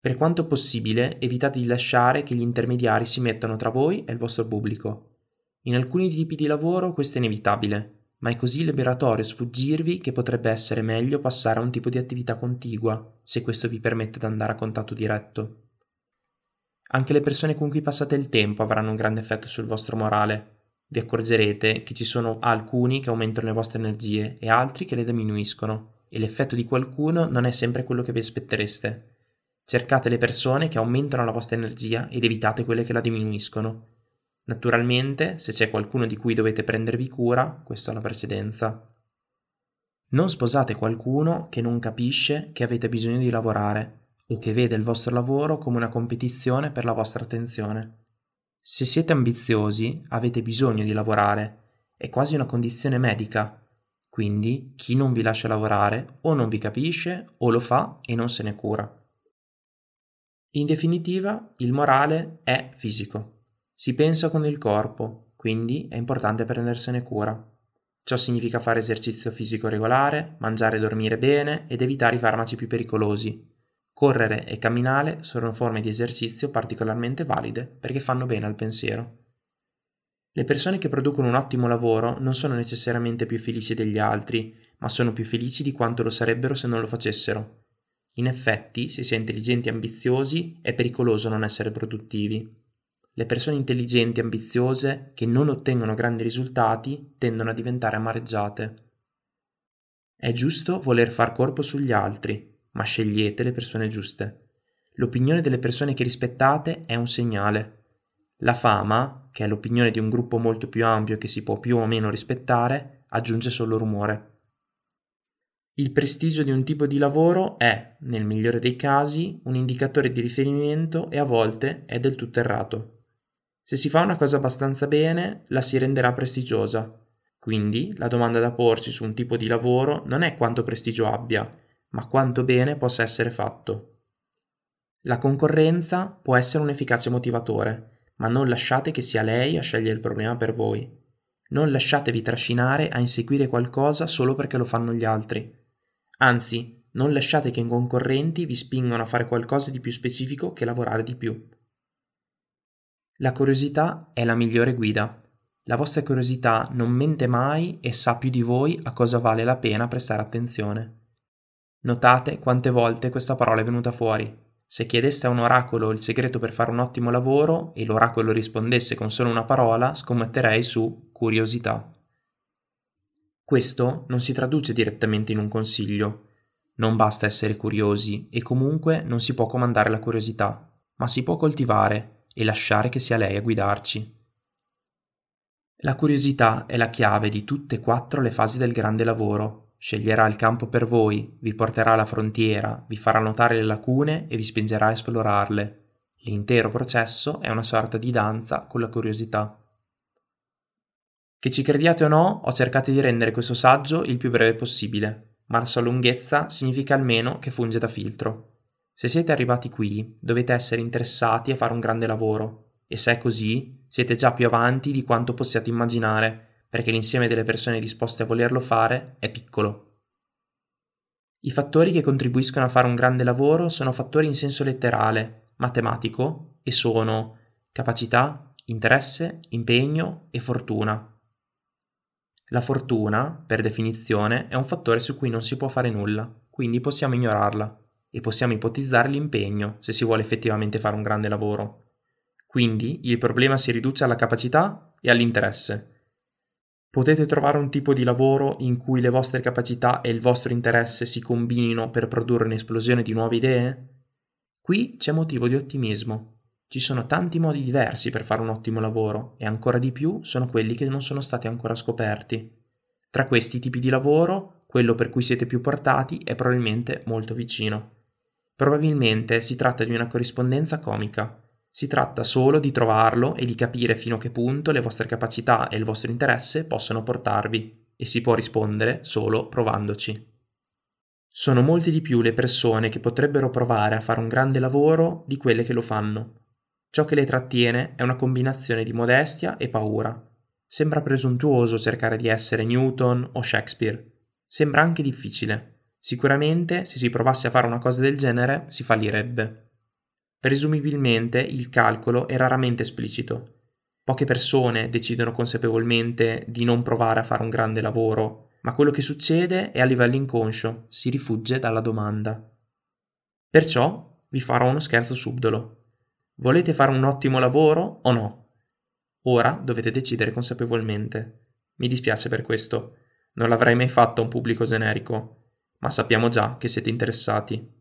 Per quanto possibile, evitate di lasciare che gli intermediari si mettano tra voi e il vostro pubblico. In alcuni tipi di lavoro questo è inevitabile, ma è così liberatorio sfuggirvi che potrebbe essere meglio passare a un tipo di attività contigua, se questo vi permette di andare a contatto diretto. Anche le persone con cui passate il tempo avranno un grande effetto sul vostro morale. Vi accorgerete che ci sono alcuni che aumentano le vostre energie e altri che le diminuiscono, e l'effetto di qualcuno non è sempre quello che vi aspettereste. Cercate le persone che aumentano la vostra energia ed evitate quelle che la diminuiscono, Naturalmente, se c'è qualcuno di cui dovete prendervi cura, questa è la precedenza. Non sposate qualcuno che non capisce che avete bisogno di lavorare o che vede il vostro lavoro come una competizione per la vostra attenzione. Se siete ambiziosi, avete bisogno di lavorare, è quasi una condizione medica. Quindi chi non vi lascia lavorare o non vi capisce o lo fa e non se ne cura. In definitiva, il morale è fisico. Si pensa con il corpo, quindi è importante prendersene cura. Ciò significa fare esercizio fisico regolare, mangiare e dormire bene ed evitare i farmaci più pericolosi. Correre e camminare sono forme di esercizio particolarmente valide perché fanno bene al pensiero. Le persone che producono un ottimo lavoro non sono necessariamente più felici degli altri, ma sono più felici di quanto lo sarebbero se non lo facessero. In effetti, se si è intelligenti e ambiziosi, è pericoloso non essere produttivi. Le persone intelligenti e ambiziose che non ottengono grandi risultati tendono a diventare amareggiate. È giusto voler far corpo sugli altri, ma scegliete le persone giuste. L'opinione delle persone che rispettate è un segnale. La fama, che è l'opinione di un gruppo molto più ampio che si può più o meno rispettare, aggiunge solo rumore. Il prestigio di un tipo di lavoro è, nel migliore dei casi, un indicatore di riferimento e a volte è del tutto errato. Se si fa una cosa abbastanza bene, la si renderà prestigiosa. Quindi la domanda da porsi su un tipo di lavoro non è quanto prestigio abbia, ma quanto bene possa essere fatto. La concorrenza può essere un efficace motivatore, ma non lasciate che sia lei a scegliere il problema per voi. Non lasciatevi trascinare a inseguire qualcosa solo perché lo fanno gli altri. Anzi, non lasciate che i concorrenti vi spingano a fare qualcosa di più specifico che lavorare di più. La curiosità è la migliore guida. La vostra curiosità non mente mai e sa più di voi a cosa vale la pena prestare attenzione. Notate quante volte questa parola è venuta fuori. Se chiedeste a un oracolo il segreto per fare un ottimo lavoro e l'oracolo rispondesse con solo una parola, scommetterei su curiosità. Questo non si traduce direttamente in un consiglio. Non basta essere curiosi e comunque non si può comandare la curiosità, ma si può coltivare e lasciare che sia lei a guidarci. La curiosità è la chiave di tutte e quattro le fasi del grande lavoro. Sceglierà il campo per voi, vi porterà alla frontiera, vi farà notare le lacune e vi spingerà a esplorarle. L'intero processo è una sorta di danza con la curiosità. Che ci crediate o no, ho cercato di rendere questo saggio il più breve possibile, ma la sua lunghezza significa almeno che funge da filtro. Se siete arrivati qui, dovete essere interessati a fare un grande lavoro, e se è così, siete già più avanti di quanto possiate immaginare, perché l'insieme delle persone disposte a volerlo fare è piccolo. I fattori che contribuiscono a fare un grande lavoro sono fattori in senso letterale, matematico, e sono capacità, interesse, impegno e fortuna. La fortuna, per definizione, è un fattore su cui non si può fare nulla, quindi possiamo ignorarla e possiamo ipotizzare l'impegno se si vuole effettivamente fare un grande lavoro. Quindi il problema si riduce alla capacità e all'interesse. Potete trovare un tipo di lavoro in cui le vostre capacità e il vostro interesse si combinino per produrre un'esplosione di nuove idee? Qui c'è motivo di ottimismo. Ci sono tanti modi diversi per fare un ottimo lavoro e ancora di più sono quelli che non sono stati ancora scoperti. Tra questi tipi di lavoro, quello per cui siete più portati è probabilmente molto vicino. Probabilmente si tratta di una corrispondenza comica. Si tratta solo di trovarlo e di capire fino a che punto le vostre capacità e il vostro interesse possono portarvi, e si può rispondere solo provandoci. Sono molte di più le persone che potrebbero provare a fare un grande lavoro di quelle che lo fanno. Ciò che le trattiene è una combinazione di modestia e paura. Sembra presuntuoso cercare di essere Newton o Shakespeare. Sembra anche difficile. Sicuramente, se si provasse a fare una cosa del genere, si fallirebbe. Presumibilmente il calcolo è raramente esplicito. Poche persone decidono consapevolmente di non provare a fare un grande lavoro, ma quello che succede è a livello inconscio, si rifugge dalla domanda. Perciò vi farò uno scherzo subdolo. Volete fare un ottimo lavoro o no? Ora dovete decidere consapevolmente. Mi dispiace per questo. Non l'avrei mai fatto a un pubblico generico, ma sappiamo già che siete interessati.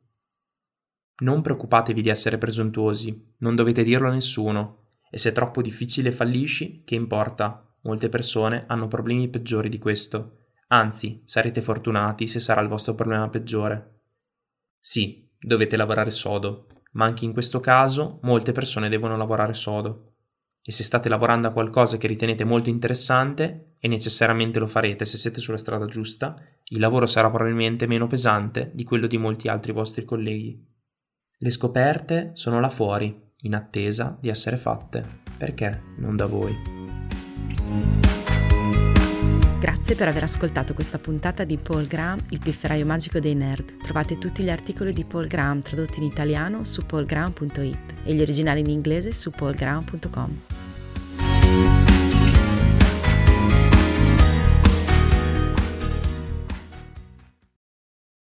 Non preoccupatevi di essere presuntuosi, non dovete dirlo a nessuno, e se è troppo difficile fallisci, che importa? Molte persone hanno problemi peggiori di questo. Anzi, sarete fortunati se sarà il vostro problema peggiore. Sì, dovete lavorare sodo, ma anche in questo caso molte persone devono lavorare sodo. E se state lavorando a qualcosa che ritenete molto interessante, e necessariamente lo farete se siete sulla strada giusta, il lavoro sarà probabilmente meno pesante di quello di molti altri vostri colleghi. Le scoperte sono là fuori, in attesa di essere fatte. Perché non da voi? Grazie per aver ascoltato questa puntata di Paul Graham, il pifferaio magico dei nerd. Trovate tutti gli articoli di Paul Graham tradotti in italiano su paulgraham.it e gli originali in inglese su paulgraham.com.